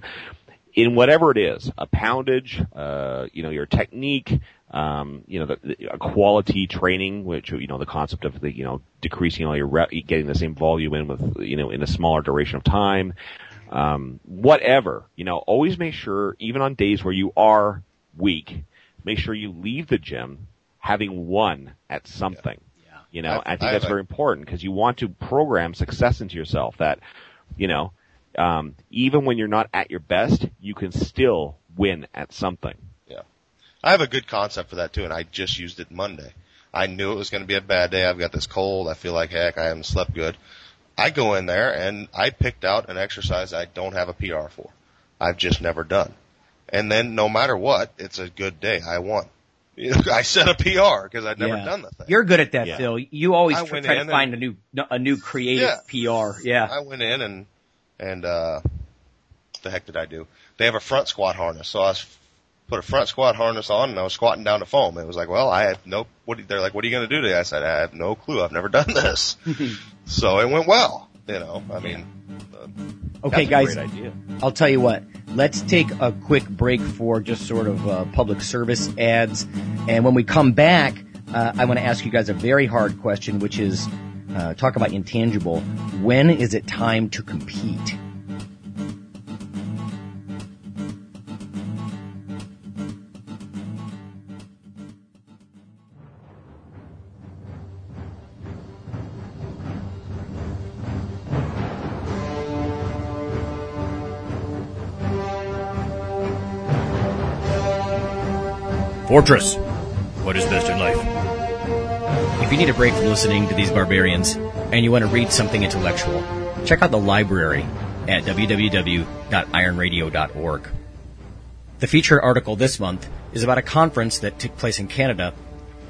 in whatever it is, a poundage, uh, you know, your technique, um, you know, the, the quality training, which, you know, the concept of the, you know, decreasing all your rep, getting the same volume in with, you know, in a smaller duration of time, um, whatever, you know, always make sure, even on days where you are weak, make sure you leave the gym having won at something. Yeah, You know, I- I, think I- that's I- very important because you want to program success into yourself that, you know, um, even when you're not at your best, you can still win at something. Yeah. I have a good concept for that too, and I just used it Monday. I knew it was going to be a bad day. I've got this cold. I feel like heck. I haven't slept good. I go in there and I picked out an exercise I don't have a PR for. I've just never done. And then no matter what, it's a good day. I won. You <laughs> know, I set a PR because I'd never Yeah. done the thing. You're good at that, Yeah. Phil. You always try, try in to and- find a new a new creative PR. Yeah. I went in and and uh what the heck did I do? They have a front squat harness, so I was put a front squat harness on and I was squatting down to foam. It was like, well, I have no. What they're like, what are you going to do today? I said, I have no clue. I've never done this. <laughs> so it went well. You know, I mean, Okay, guys. great idea. I'll tell you what. Let's take a quick break for just sort of uh, public service ads, and when we come back, uh, I want to ask you guys a very hard question, which is uh, talk about intangible. When is it time to compete? Fortress. What is best in life? If you need a break from listening to these barbarians and you want to read something intellectual, check out the library at www.ironradio.org. The feature article this month is about a conference that took place in Canada,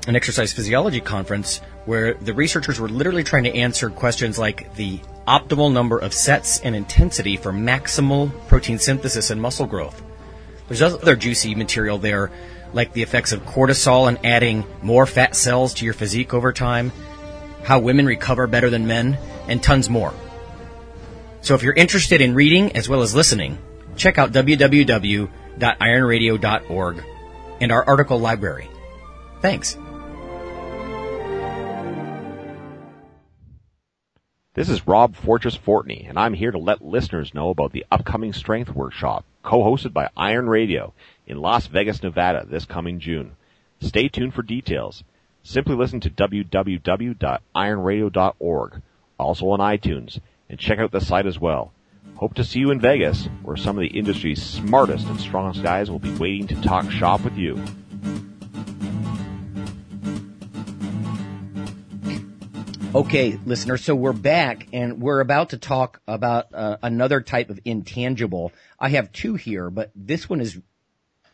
an exercise physiology conference where the researchers were literally trying to answer questions like the optimal number of sets and intensity for maximal protein synthesis and muscle growth. There's other juicy material there, like the effects of cortisol and adding more fat cells to your physique over time, how women recover better than men, and tons more. So if you're interested in reading as well as listening, check out www.ironradio.org and our article library. Thanks. This is Rob Fortress Fortney, and I'm here to let listeners know about the upcoming Strength Workshop, co-hosted by Iron Radio in Las Vegas, Nevada this coming June. Stay tuned for details. Simply listen to www.ironradio.org, also on iTunes, and check out the site as well. Hope to see you in Vegas, where some of the industry's smartest and strongest guys will be waiting to talk shop with you. Okay, listener, so we're back and we're about to talk about uh, another type of intangible. I have two here, but this one is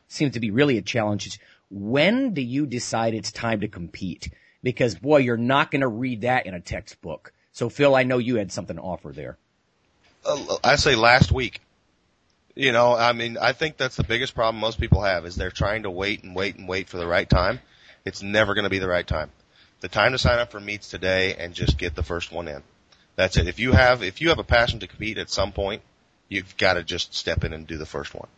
seems to be really a challenge. It's when do you decide it's time to compete? Because boy, you're not going to read that in a textbook. So Phil, I know you had something to offer there. uh, I say last week. You know, I mean, I think that's the biggest problem most people have is they're trying to wait and wait and wait for the right time. It's never going to be the right time. The time to sign up for meets today and just get the first one in. That's it. If you have if you have a passion to compete at some point, you've got to just step in and do the first one.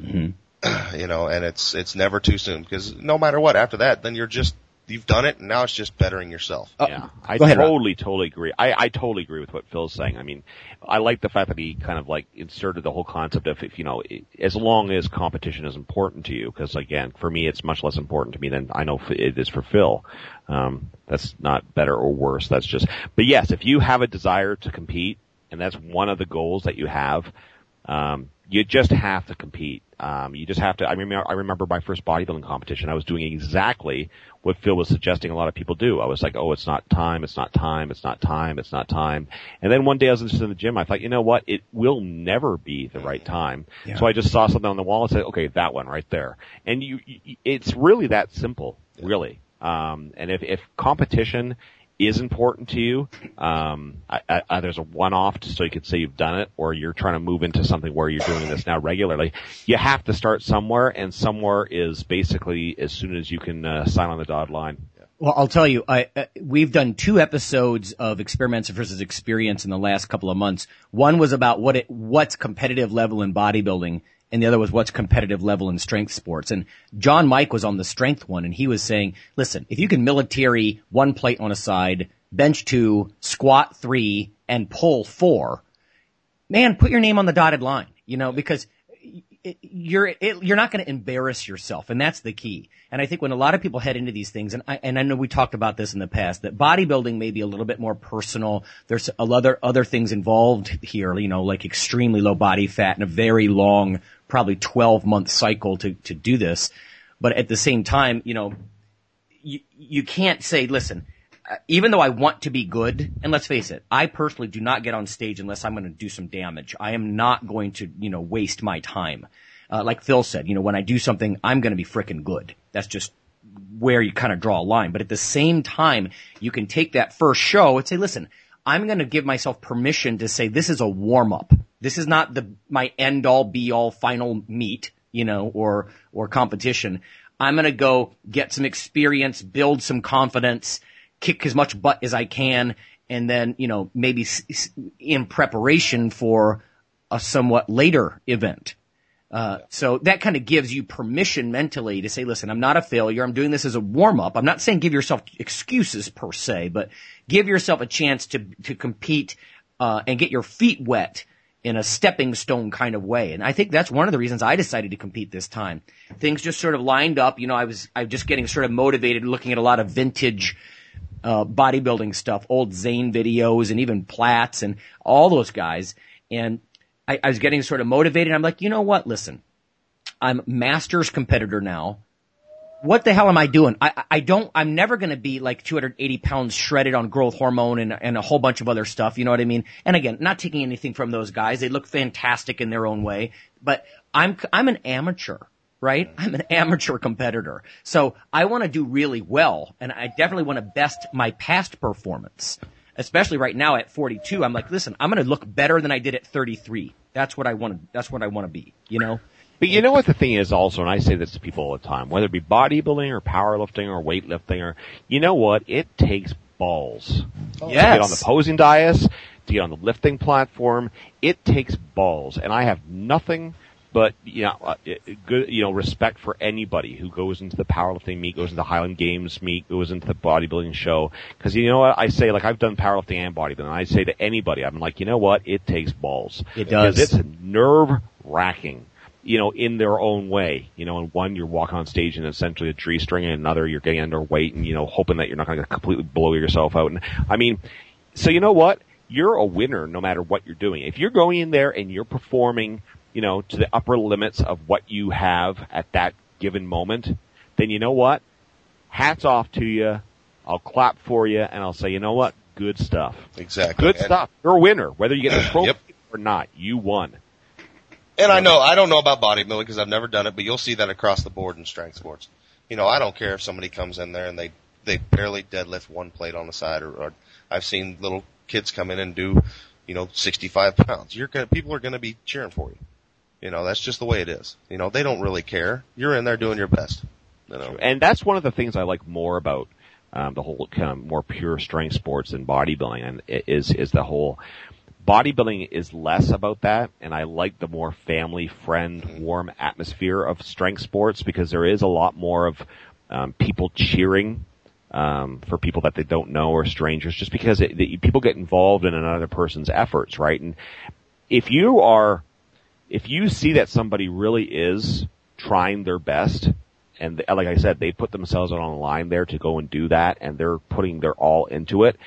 Mm-hmm. <clears throat> you know, and it's it's never too soon because no matter what after that, then you're just you've done it, and now it's just bettering yourself. Uh, yeah, I go ahead, Rob. totally, totally agree. I, I totally agree with what Phil's saying. I mean, I like the fact that he kind of like inserted the whole concept of if you know, i- as long as competition is important to you, because again, for me, it's much less important to me than I know it is for Phil. Um, that's not better or worse. That's just. But yes, if you have a desire to compete, and that's one of the goals that you have, um, you just have to compete. Um, you just have to. I remember. I remember my first bodybuilding competition. I was doing exactly what Phil was suggesting a lot of people do. I was like, "Oh, it's not time. It's not time. It's not time. It's not time." And then one day I was just in the gym. I thought, you know what? It will never be the right time. Yeah. So I just saw something on the wall and said, "Okay, that one right there." And you, you it's really that simple, really. Um, and if if competition is important to you, um, I, I, I, there's a one-off just so you could say you've done it, or you're trying to move into something where you're doing this now regularly. You have to start somewhere, and somewhere is basically as soon as you can uh, sign on the dotted line. Well, I'll tell you, I, uh, we've done two episodes of experiments versus experience in the last couple of months. One was about what it, what's competitive level in bodybuilding, and the other was what's competitive level in strength sports. And John Mike was on the strength one, and he was saying, listen, if you can military one plate on a side, bench two, squat three, and pull four, man, put your name on the dotted line, you know, because you're it, you're not going to embarrass yourself, and that's the key. And I think when a lot of people head into these things, and I and I know we talked about this in the past, that bodybuilding may be a little bit more personal. There's other other things involved here, you know, like extremely low body fat and a very long, probably 12 month cycle to to do this. But at the same time, you know, you you can't say, listen. uh, Even though I want to be good, and let's face it, I personally do not get on stage unless I'm going to do some damage. I am not going to, you know, waste my time. Uh, like Phil said, you know, when I do something, I'm going to be frickin' good. That's just where you kind of draw a line. But at the same time, you can take that first show and say, listen, I'm going to give myself permission to say this is a warm up. This is not the my end all be all final meet, you know, or or competition. I'm going to go get some experience, build some confidence, kick as much butt as I can, and then you know maybe in preparation for a somewhat later event. Uh, so that kind of gives you permission mentally to say, listen, I'm not a failure. I'm doing this as a warm up. I'm not saying give yourself excuses per se, but give yourself a chance to, to compete, uh, and get your feet wet in a stepping stone kind of way. And I think that's one of the reasons I decided to compete this time. Things just sort of lined up. You know, I was, I was just getting sort of motivated looking at a lot of vintage, uh, bodybuilding stuff, old Zane videos and even Platz and all those guys. And I, I was getting sort of motivated. I'm like, you know what? Listen, I'm masters competitor now. What the hell am I doing? I, I- don't, I'm never going to be like 280 pounds shredded on growth hormone and, and a whole bunch of other stuff. You know what I mean? And again, not taking anything from those guys. They look fantastic in their own way, but I'm, I'm an amateur, right? Mm. I'm an amateur competitor. So I want to do really well and I definitely want to best my past performance especially right now at 42, I'm like, listen, I'm going to look better than I did at 33. That's what I want to, that's what I want to be, you know? But you know what the thing is also, and I say this to people all the time, whether it be bodybuilding or powerlifting or weightlifting or, you know what? It takes balls. To get on the posing dais, to get on the lifting platform, it takes balls. And I have nothing but, you know, uh, good, you know, respect for anybody who goes into the powerlifting meet, goes into the Highland Games meet, goes into the bodybuilding show. Cause you know what? I say, like, I've done powerlifting and bodybuilding. and I say to anybody, I'm like, you know what? It takes balls. It does. Because it's nerve wracking you know, in their own way. You know, in one you're walking on stage and essentially a G string, and another you're getting underweight and you know hoping that you're not going to completely blow yourself out. And I mean, so you know what? You're a winner no matter what you're doing. If you're going in there and you're performing, you know, to the upper limits of what you have at that given moment, then you know what? Hats off to you. I'll clap for you and I'll say, you know what? Good stuff. Exactly. Good And- stuff. You're a winner, whether you get a <clears throat> trophy Yep. or not. You won. And I know, I don't know about bodybuilding because I've never done it, but you'll see that across the board in strength sports. You know, I don't care if somebody comes in there and they, they barely deadlift one plate on the side or, or I've seen little kids come in and do, you know, 65 pounds. You're gonna, people are gonna be cheering for you. You know, that's just the way it is. You know, they don't really care. You're in there doing your best. You know, And that's one of the things I like more about um, the whole kind of more pure strength sports than bodybuilding, and is is the whole bodybuilding is less about that, and I like the more family friend, warm atmosphere of strength sports because there is a lot more of um, people cheering um, for people that they don't know or strangers, just because it, the, people get involved in another person's efforts, right? And if you are, if you see that somebody really is trying their best, and like I said, they put themselves on the line there to go and do that, and they're putting their all into it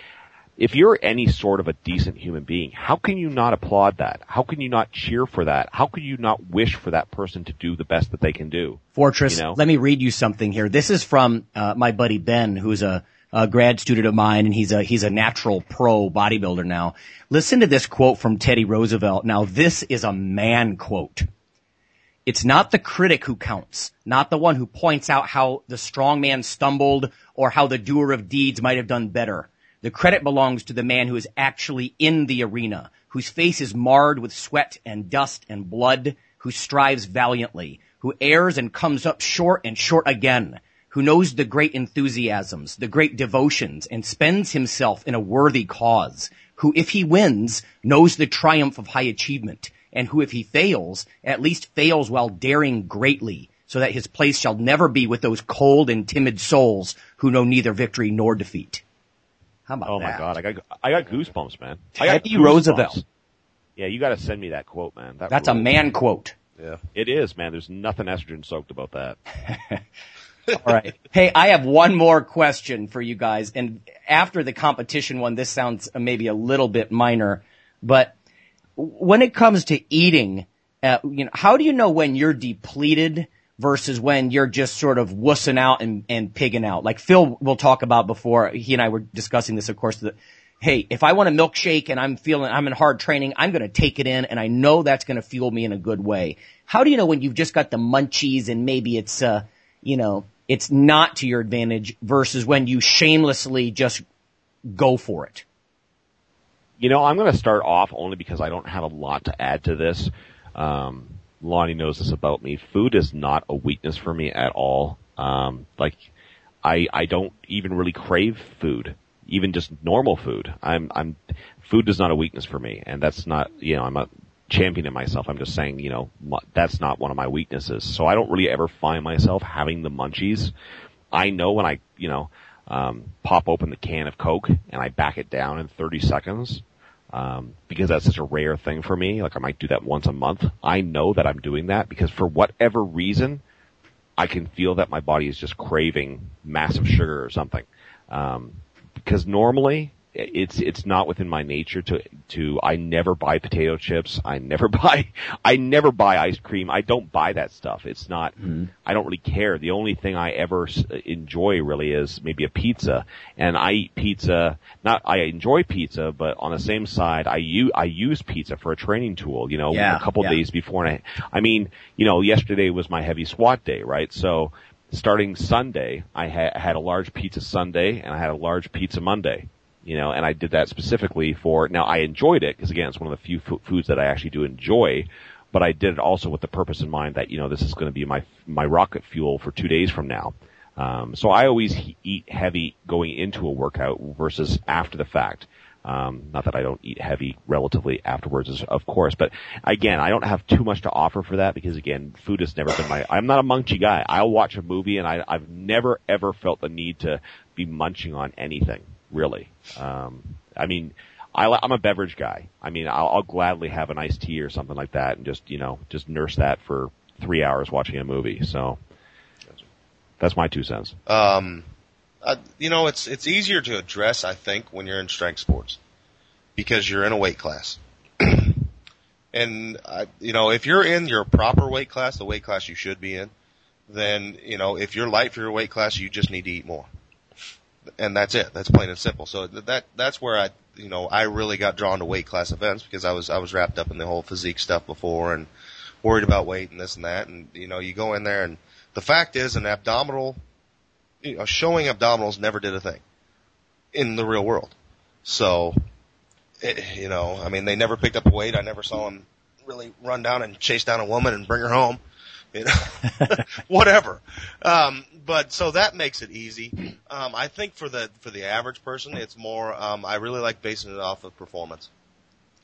if you're any sort of a decent human being, how can you not applaud that? How can you not cheer for that? How can you not wish for that person to do the best that they can do? Fortress, you know? let me read you something here. This is from uh, my buddy Ben, who's a, a grad student of mine, and he's a he's a natural pro bodybuilder now. Listen to this quote from Teddy Roosevelt. Now, this is a man quote. It's not the critic who counts, not the one who points out how the strong man stumbled or how the doer of deeds might have done better. The credit belongs to the man who is actually in the arena, whose face is marred with sweat and dust and blood, who strives valiantly, who errs and comes up short and short again, who knows the great enthusiasms, the great devotions, and spends himself in a worthy cause, who if he wins, knows the triumph of high achievement, and who if he fails, at least fails while daring greatly, so that his place shall never be with those cold and timid souls who know neither victory nor defeat. How about oh that? my god, I got I got goosebumps, man. Teddy I got Roosevelt. Yeah, you got to send me that quote, man. That That's rules. a man quote. Yeah, it is, man. There's nothing estrogen soaked about that. <laughs> All right. Hey, I have one more question for you guys, and after the competition one, this sounds maybe a little bit minor, but when it comes to eating, uh, you know, how do you know when you're depleted versus when you're just sort of wussing out and, and pigging out. Like Phil will talk about before, he and I were discussing this, of course, that, hey, if I want a milkshake and I'm feeling, I'm in hard training, I'm going to take it in and I know that's going to fuel me in a good way. How do you know when you've just got the munchies and maybe it's, uh, you know, it's not to your advantage versus when you shamelessly just go for it? You know, I'm going to start off only because I don't have a lot to add to this. Um, Lonnie knows this about me. Food is not a weakness for me at all. Um, like, I, I don't even really crave food, even just normal food. I'm, I'm, food is not a weakness for me. And that's not, you know, I'm not championing myself. I'm just saying, you know, that's not one of my weaknesses. So I don't really ever find myself having the munchies. I know when I, you know, um, pop open the can of Coke and I back it down in 30 seconds, um, because that's such a rare thing for me. Like I might do that once a month. I know that I'm doing that because for whatever reason, I can feel that my body is just craving massive sugar or something. Um, because normally it's it's not within my nature to to I never buy potato chips. I never <laughs> buy I never buy ice cream. I don't buy that stuff. It's not mm-hmm. I don't really care. The only thing I ever enjoy really is maybe a pizza and I eat pizza not I enjoy pizza but on the same side I use I use pizza for a training tool, you know, yeah, a couple yeah. days before and I I mean, you know, yesterday was my heavy squat day, right? So starting Sunday, I ha- had a large pizza Sunday and I had a large pizza Monday you know, and I did that specifically for, now I enjoyed it, because again, it's one of the few f- foods that I actually do enjoy, but I did it also with the purpose in mind that, you know, this is going to be my, my rocket fuel for two days from now. Um, so I always he- eat heavy going into a workout versus after the fact. Um, not that I don't eat heavy relatively afterwards, of course, but again, I don't have too much to offer for that because again, food has never been my, I'm not a munchy guy. I'll watch a movie and I, I've never ever felt the need to be munching on anything really. Um, I mean, I, I'm a beverage guy. I mean, I'll, I'll gladly have an iced tea or something like that and just, you know, just nurse that for three hours watching a movie. So that's my two cents. Um, uh, you know, it's, it's easier to address, I think, when you're in strength sports because you're in a weight class. <clears throat> and, uh, you know, if you're in your proper weight class, the weight class you should be in, then, you know, if you're light for your weight class, you just need to eat more and that's it. That's plain and simple. So that that's where I you know I really got drawn to weight class events because I was I was wrapped up in the whole physique stuff before and worried about weight and this and that and you know you go in there and the fact is an abdominal you know showing abdominals never did a thing in the real world. So it, you know I mean they never picked up a weight. I never saw them really run down and chase down a woman and bring her home. You know, <laughs> whatever. Um, but so that makes it easy. Um, I think for the for the average person, it's more. Um, I really like basing it off of performance.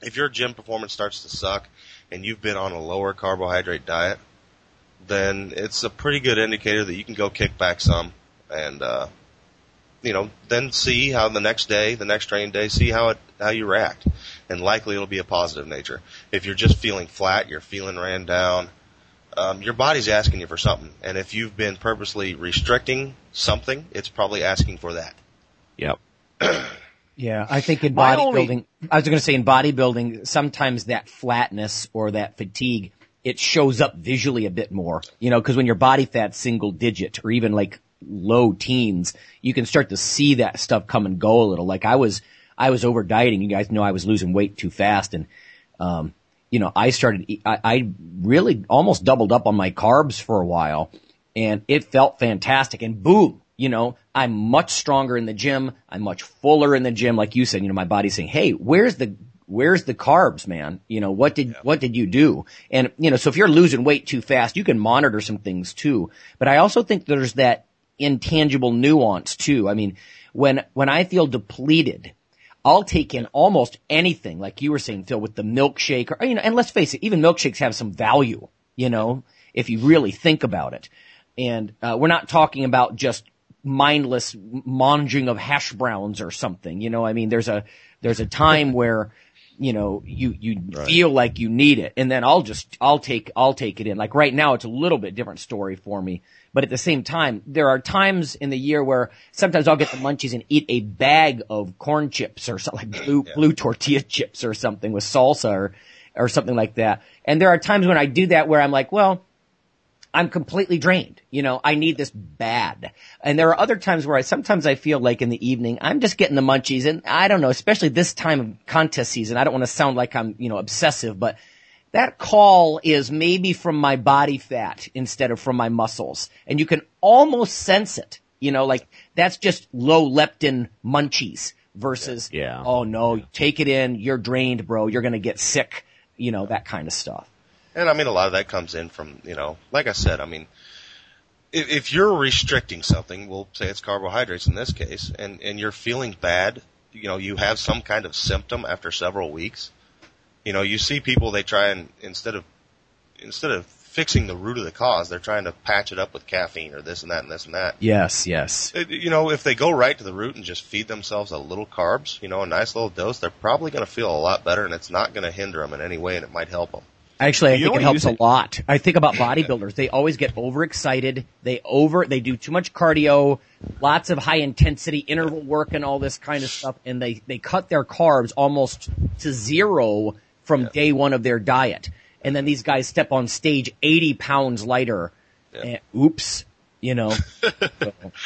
If your gym performance starts to suck, and you've been on a lower carbohydrate diet, then it's a pretty good indicator that you can go kick back some and uh, you know, then see how the next day, the next training day, see how it how you react, and likely it'll be a positive nature. If you're just feeling flat, you're feeling ran down, um, your body's asking you for something, and if you've been purposely restricting something, it's probably asking for that. Yep. <clears throat> Yeah, I think in My only- bodybuilding, I was going to say in bodybuilding, sometimes that flatness or that fatigue, it shows up visually a bit more, you know, cause when your body fat's single digit or even like low teens, you can start to see that stuff come and go a little. Like I was, I was over dieting. You guys know I was losing weight too fast and, um, you know, I started, I, I really almost doubled up on my carbs for a while and it felt fantastic and boom, you know, I'm much stronger in the gym. I'm much fuller in the gym. Like you said, you know, my body's saying, Hey, where's the, where's the carbs, man? You know, what did, what did you do? And, you know, so if you're losing weight too fast, you can monitor some things too. But I also think there's that intangible nuance too. I mean, when, when I feel depleted, I'll take in almost anything, like you were saying, Phil, with the milkshake, or you know, and let's face it, even milkshakes have some value, you know, if you really think about it. And uh, we're not talking about just mindless monging of hash browns or something, you know. I mean, there's a there's a time <laughs> where you know you you feel like you need it, and then I'll just I'll take I'll take it in. Like right now, it's a little bit different story for me. But at the same time, there are times in the year where sometimes I'll get the munchies and eat a bag of corn chips or something like <laughs> blue, blue tortilla chips or something with salsa or, or something like that. And there are times when I do that where I'm like, well, I'm completely drained. You know, I need this bad. And there are other times where I, sometimes I feel like in the evening, I'm just getting the munchies and I don't know, especially this time of contest season. I don't want to sound like I'm, you know, obsessive, but that call is maybe from my body fat instead of from my muscles. And you can almost sense it. You know, like that's just low leptin munchies versus, Yeah. oh no, take it in. You're drained, bro. You're going to get sick. You know, that kind of stuff. And I mean, a lot of that comes in from, you know, like I said, I mean, if, if you're restricting something, we'll say it's carbohydrates in this case, and, and you're feeling bad, you know, you have some kind of symptom after several weeks, you know, you see people, they try and, instead of, instead of fixing the root of the cause, they're trying to patch it up with caffeine or this and that and this and that. Yes, yes. It- you know, if they go right to the root and just feed themselves a little carbs, you know, a nice little dose, they're probably going to feel a lot better and it's not going to hinder them in any way and it might help them. Actually, I You think it helps use a lot. I think about bodybuilders. They always get overexcited. They over, they do too much cardio, lots of high intensity interval work and all this kind of stuff. And they, they cut their carbs almost to zero from day one of their diet. And then these guys step on stage 80 pounds lighter. And, oops, you know. <laughs>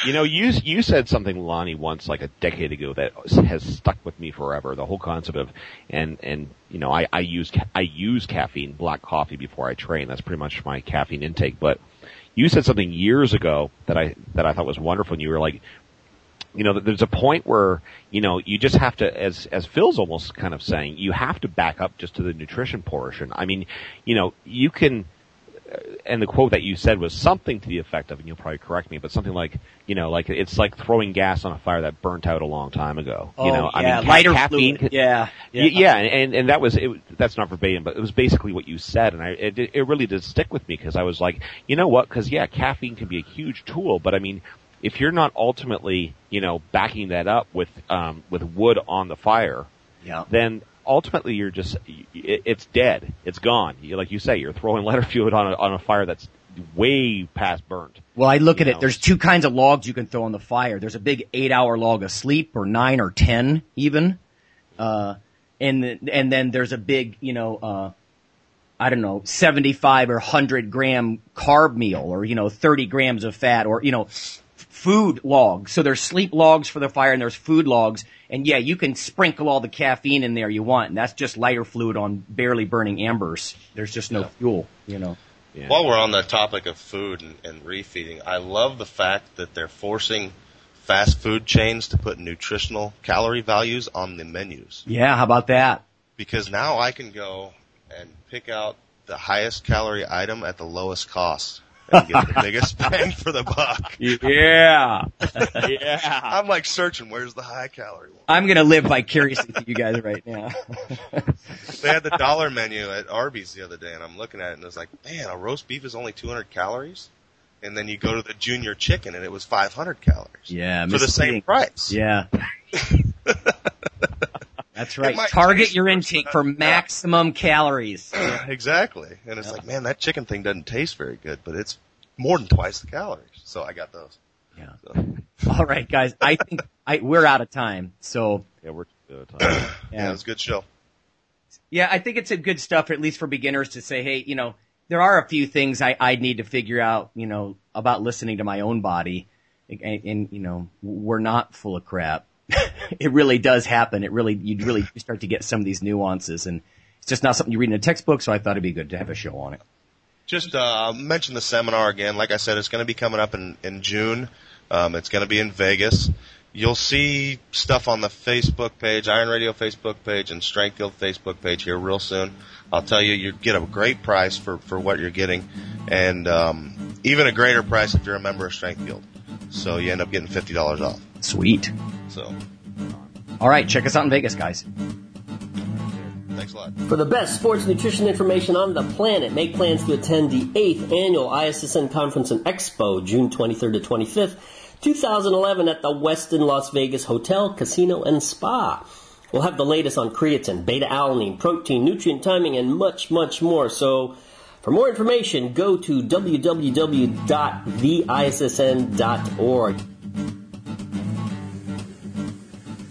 You know, you you said something, Lonnie, once like a decade ago that has stuck with me forever. The whole concept of and and you know, I I use I use caffeine, black coffee before I train. That's pretty much my caffeine intake. But you said something years ago that I that I thought was wonderful. And you were like, you know, there's a point where you know you just have to, as as Phil's almost kind of saying, you have to back up just to the nutrition portion. I mean, you know, you can uh, and the quote that you said was something to the effect of, and you'll probably correct me, but something like, you know, like it's like throwing gas on a fire that burnt out a long time ago. you oh, know, Oh, yeah, I mean, ca- lighter caffeine. fluid. Yeah, Yeah, yeah, and and that was it, that's not verbatim, but it was basically what you said, and I it, it really did stick with me because I was like, you know what? Because yeah, caffeine can be a huge tool, but I mean, if you're not ultimately, you know, backing that up with um, with wood on the fire, Yeah. then ultimately you're just it, it's dead. It's gone. You, like you say, you're throwing <laughs> lighter fluid on a, on a fire that's way past burnt. Well, I look at it. There's two kinds of logs you can throw on the fire. There's a big eight hour log of sleep or nine or ten even. Uh, and, th- and then there's a big, you know, uh, I don't know, 75 or 100 gram carb meal or, you know, 30 grams of fat or, you know, food logs. So there's sleep logs for the fire and there's food logs. And yeah, you can sprinkle all the caffeine in there you want. And that's just lighter fluid on barely burning embers. There's just no fuel, you know. Yeah. While we're on the topic of food and, and refeeding, I love the fact that they're forcing fast food chains to put nutritional calorie values on the menus. Yeah, how about that? Because now I can go and pick out the highest calorie item at the lowest cost and get the biggest <laughs> bang for the buck. Yeah. <laughs> yeah. I'm like searching, where's the high calorie one? I'm gonna live vicariously through you guys right now. <laughs> They had the dollar menu at Arby's the other day and I'm looking at it and it's like, man, a roast beef is only 200 calories? and then you go to the junior chicken and it was 500 calories. Yeah, For the same price. Yeah. That's right. Target your intake for maximum calories. <clears throat> exactly. And it's like, man, that chicken thing doesn't taste very good, but it's more than twice the calories. So I got those. Yeah. So, <laughs> All right, guys. I think I, we're out of time. So Yeah, we're out of time. yeah, <clears throat> it was a good show. Yeah, I think it's a good stuff, at least for beginners, to say, hey, you know, there are a few things I, I need to figure out, you know, about listening to my own body. And, and you know, we're not full of crap. <laughs> it really does happen. It really, you'd really start to get some of these nuances and it's just not something you read in a textbook. So I thought it'd be good to have a show on it. Just uh, mention the seminar again. Like I said, it's going to be coming up in, in June. Um, it's going to be in Vegas. You'll see stuff on the Facebook page, Iron Radio Facebook page, and Strength Guild Facebook page here real soon. I'll tell you, you get a great price for, for what you're getting, and um, even a greater price if you're a member of Strength Guild. So you end up getting fifty dollars off. Sweet. So um, All right. Check us out in Vegas, guys. thanks a lot. For the best sports nutrition information on the planet, make plans to attend the 8th annual ISSN Conference and Expo, June 23rd to 25th, 2011 at the Westin Las Vegas Hotel, Casino, and Spa. We'll have the latest on creatine, beta-alanine, protein, nutrient timing, and much, much more. So, for more information, go to www.theissn.org.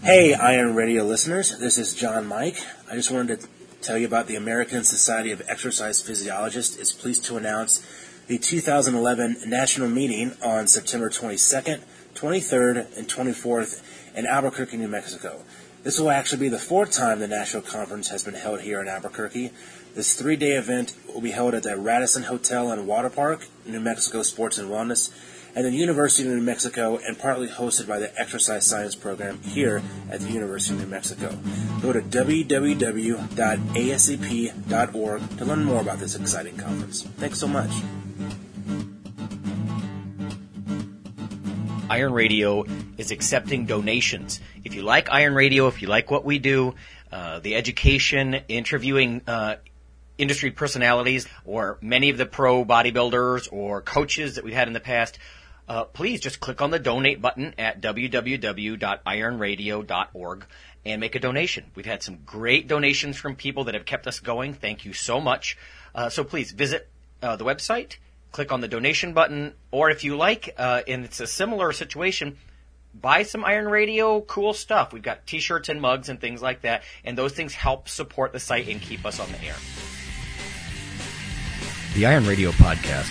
Hey, Iron Radio listeners, this is John Mike. I just wanted to tell you about the American Society of Exercise Physiologists is pleased to announce the 2011 national meeting on September 22nd, 23rd, and 24th in Albuquerque, New Mexico. This will actually be the fourth time the national conference has been held here in Albuquerque. This three-day event will be held at the Radisson Hotel and Water Park, New Mexico Sports and Wellness, and the University of New Mexico, and partly hosted by the Exercise Science Program here at the University of New Mexico. Go to www.asep.org to learn more about this exciting conference. Thanks so much. Iron Radio is accepting donations. If you like Iron Radio, if you like what we do, uh, the education, interviewing uh, industry personalities, or many of the pro bodybuilders or coaches that we've had in the past, uh, please just click on the donate button at www.ironradio.org and make a donation. We've had some great donations from people that have kept us going. Thank you so much. Uh, so please visit uh, the website, click on the donation button, or if you like, uh, and it's a similar situation, buy some Iron Radio cool stuff. We've got t-shirts and mugs and things like that, and those things help support the site and keep us on the air. The Iron Radio podcast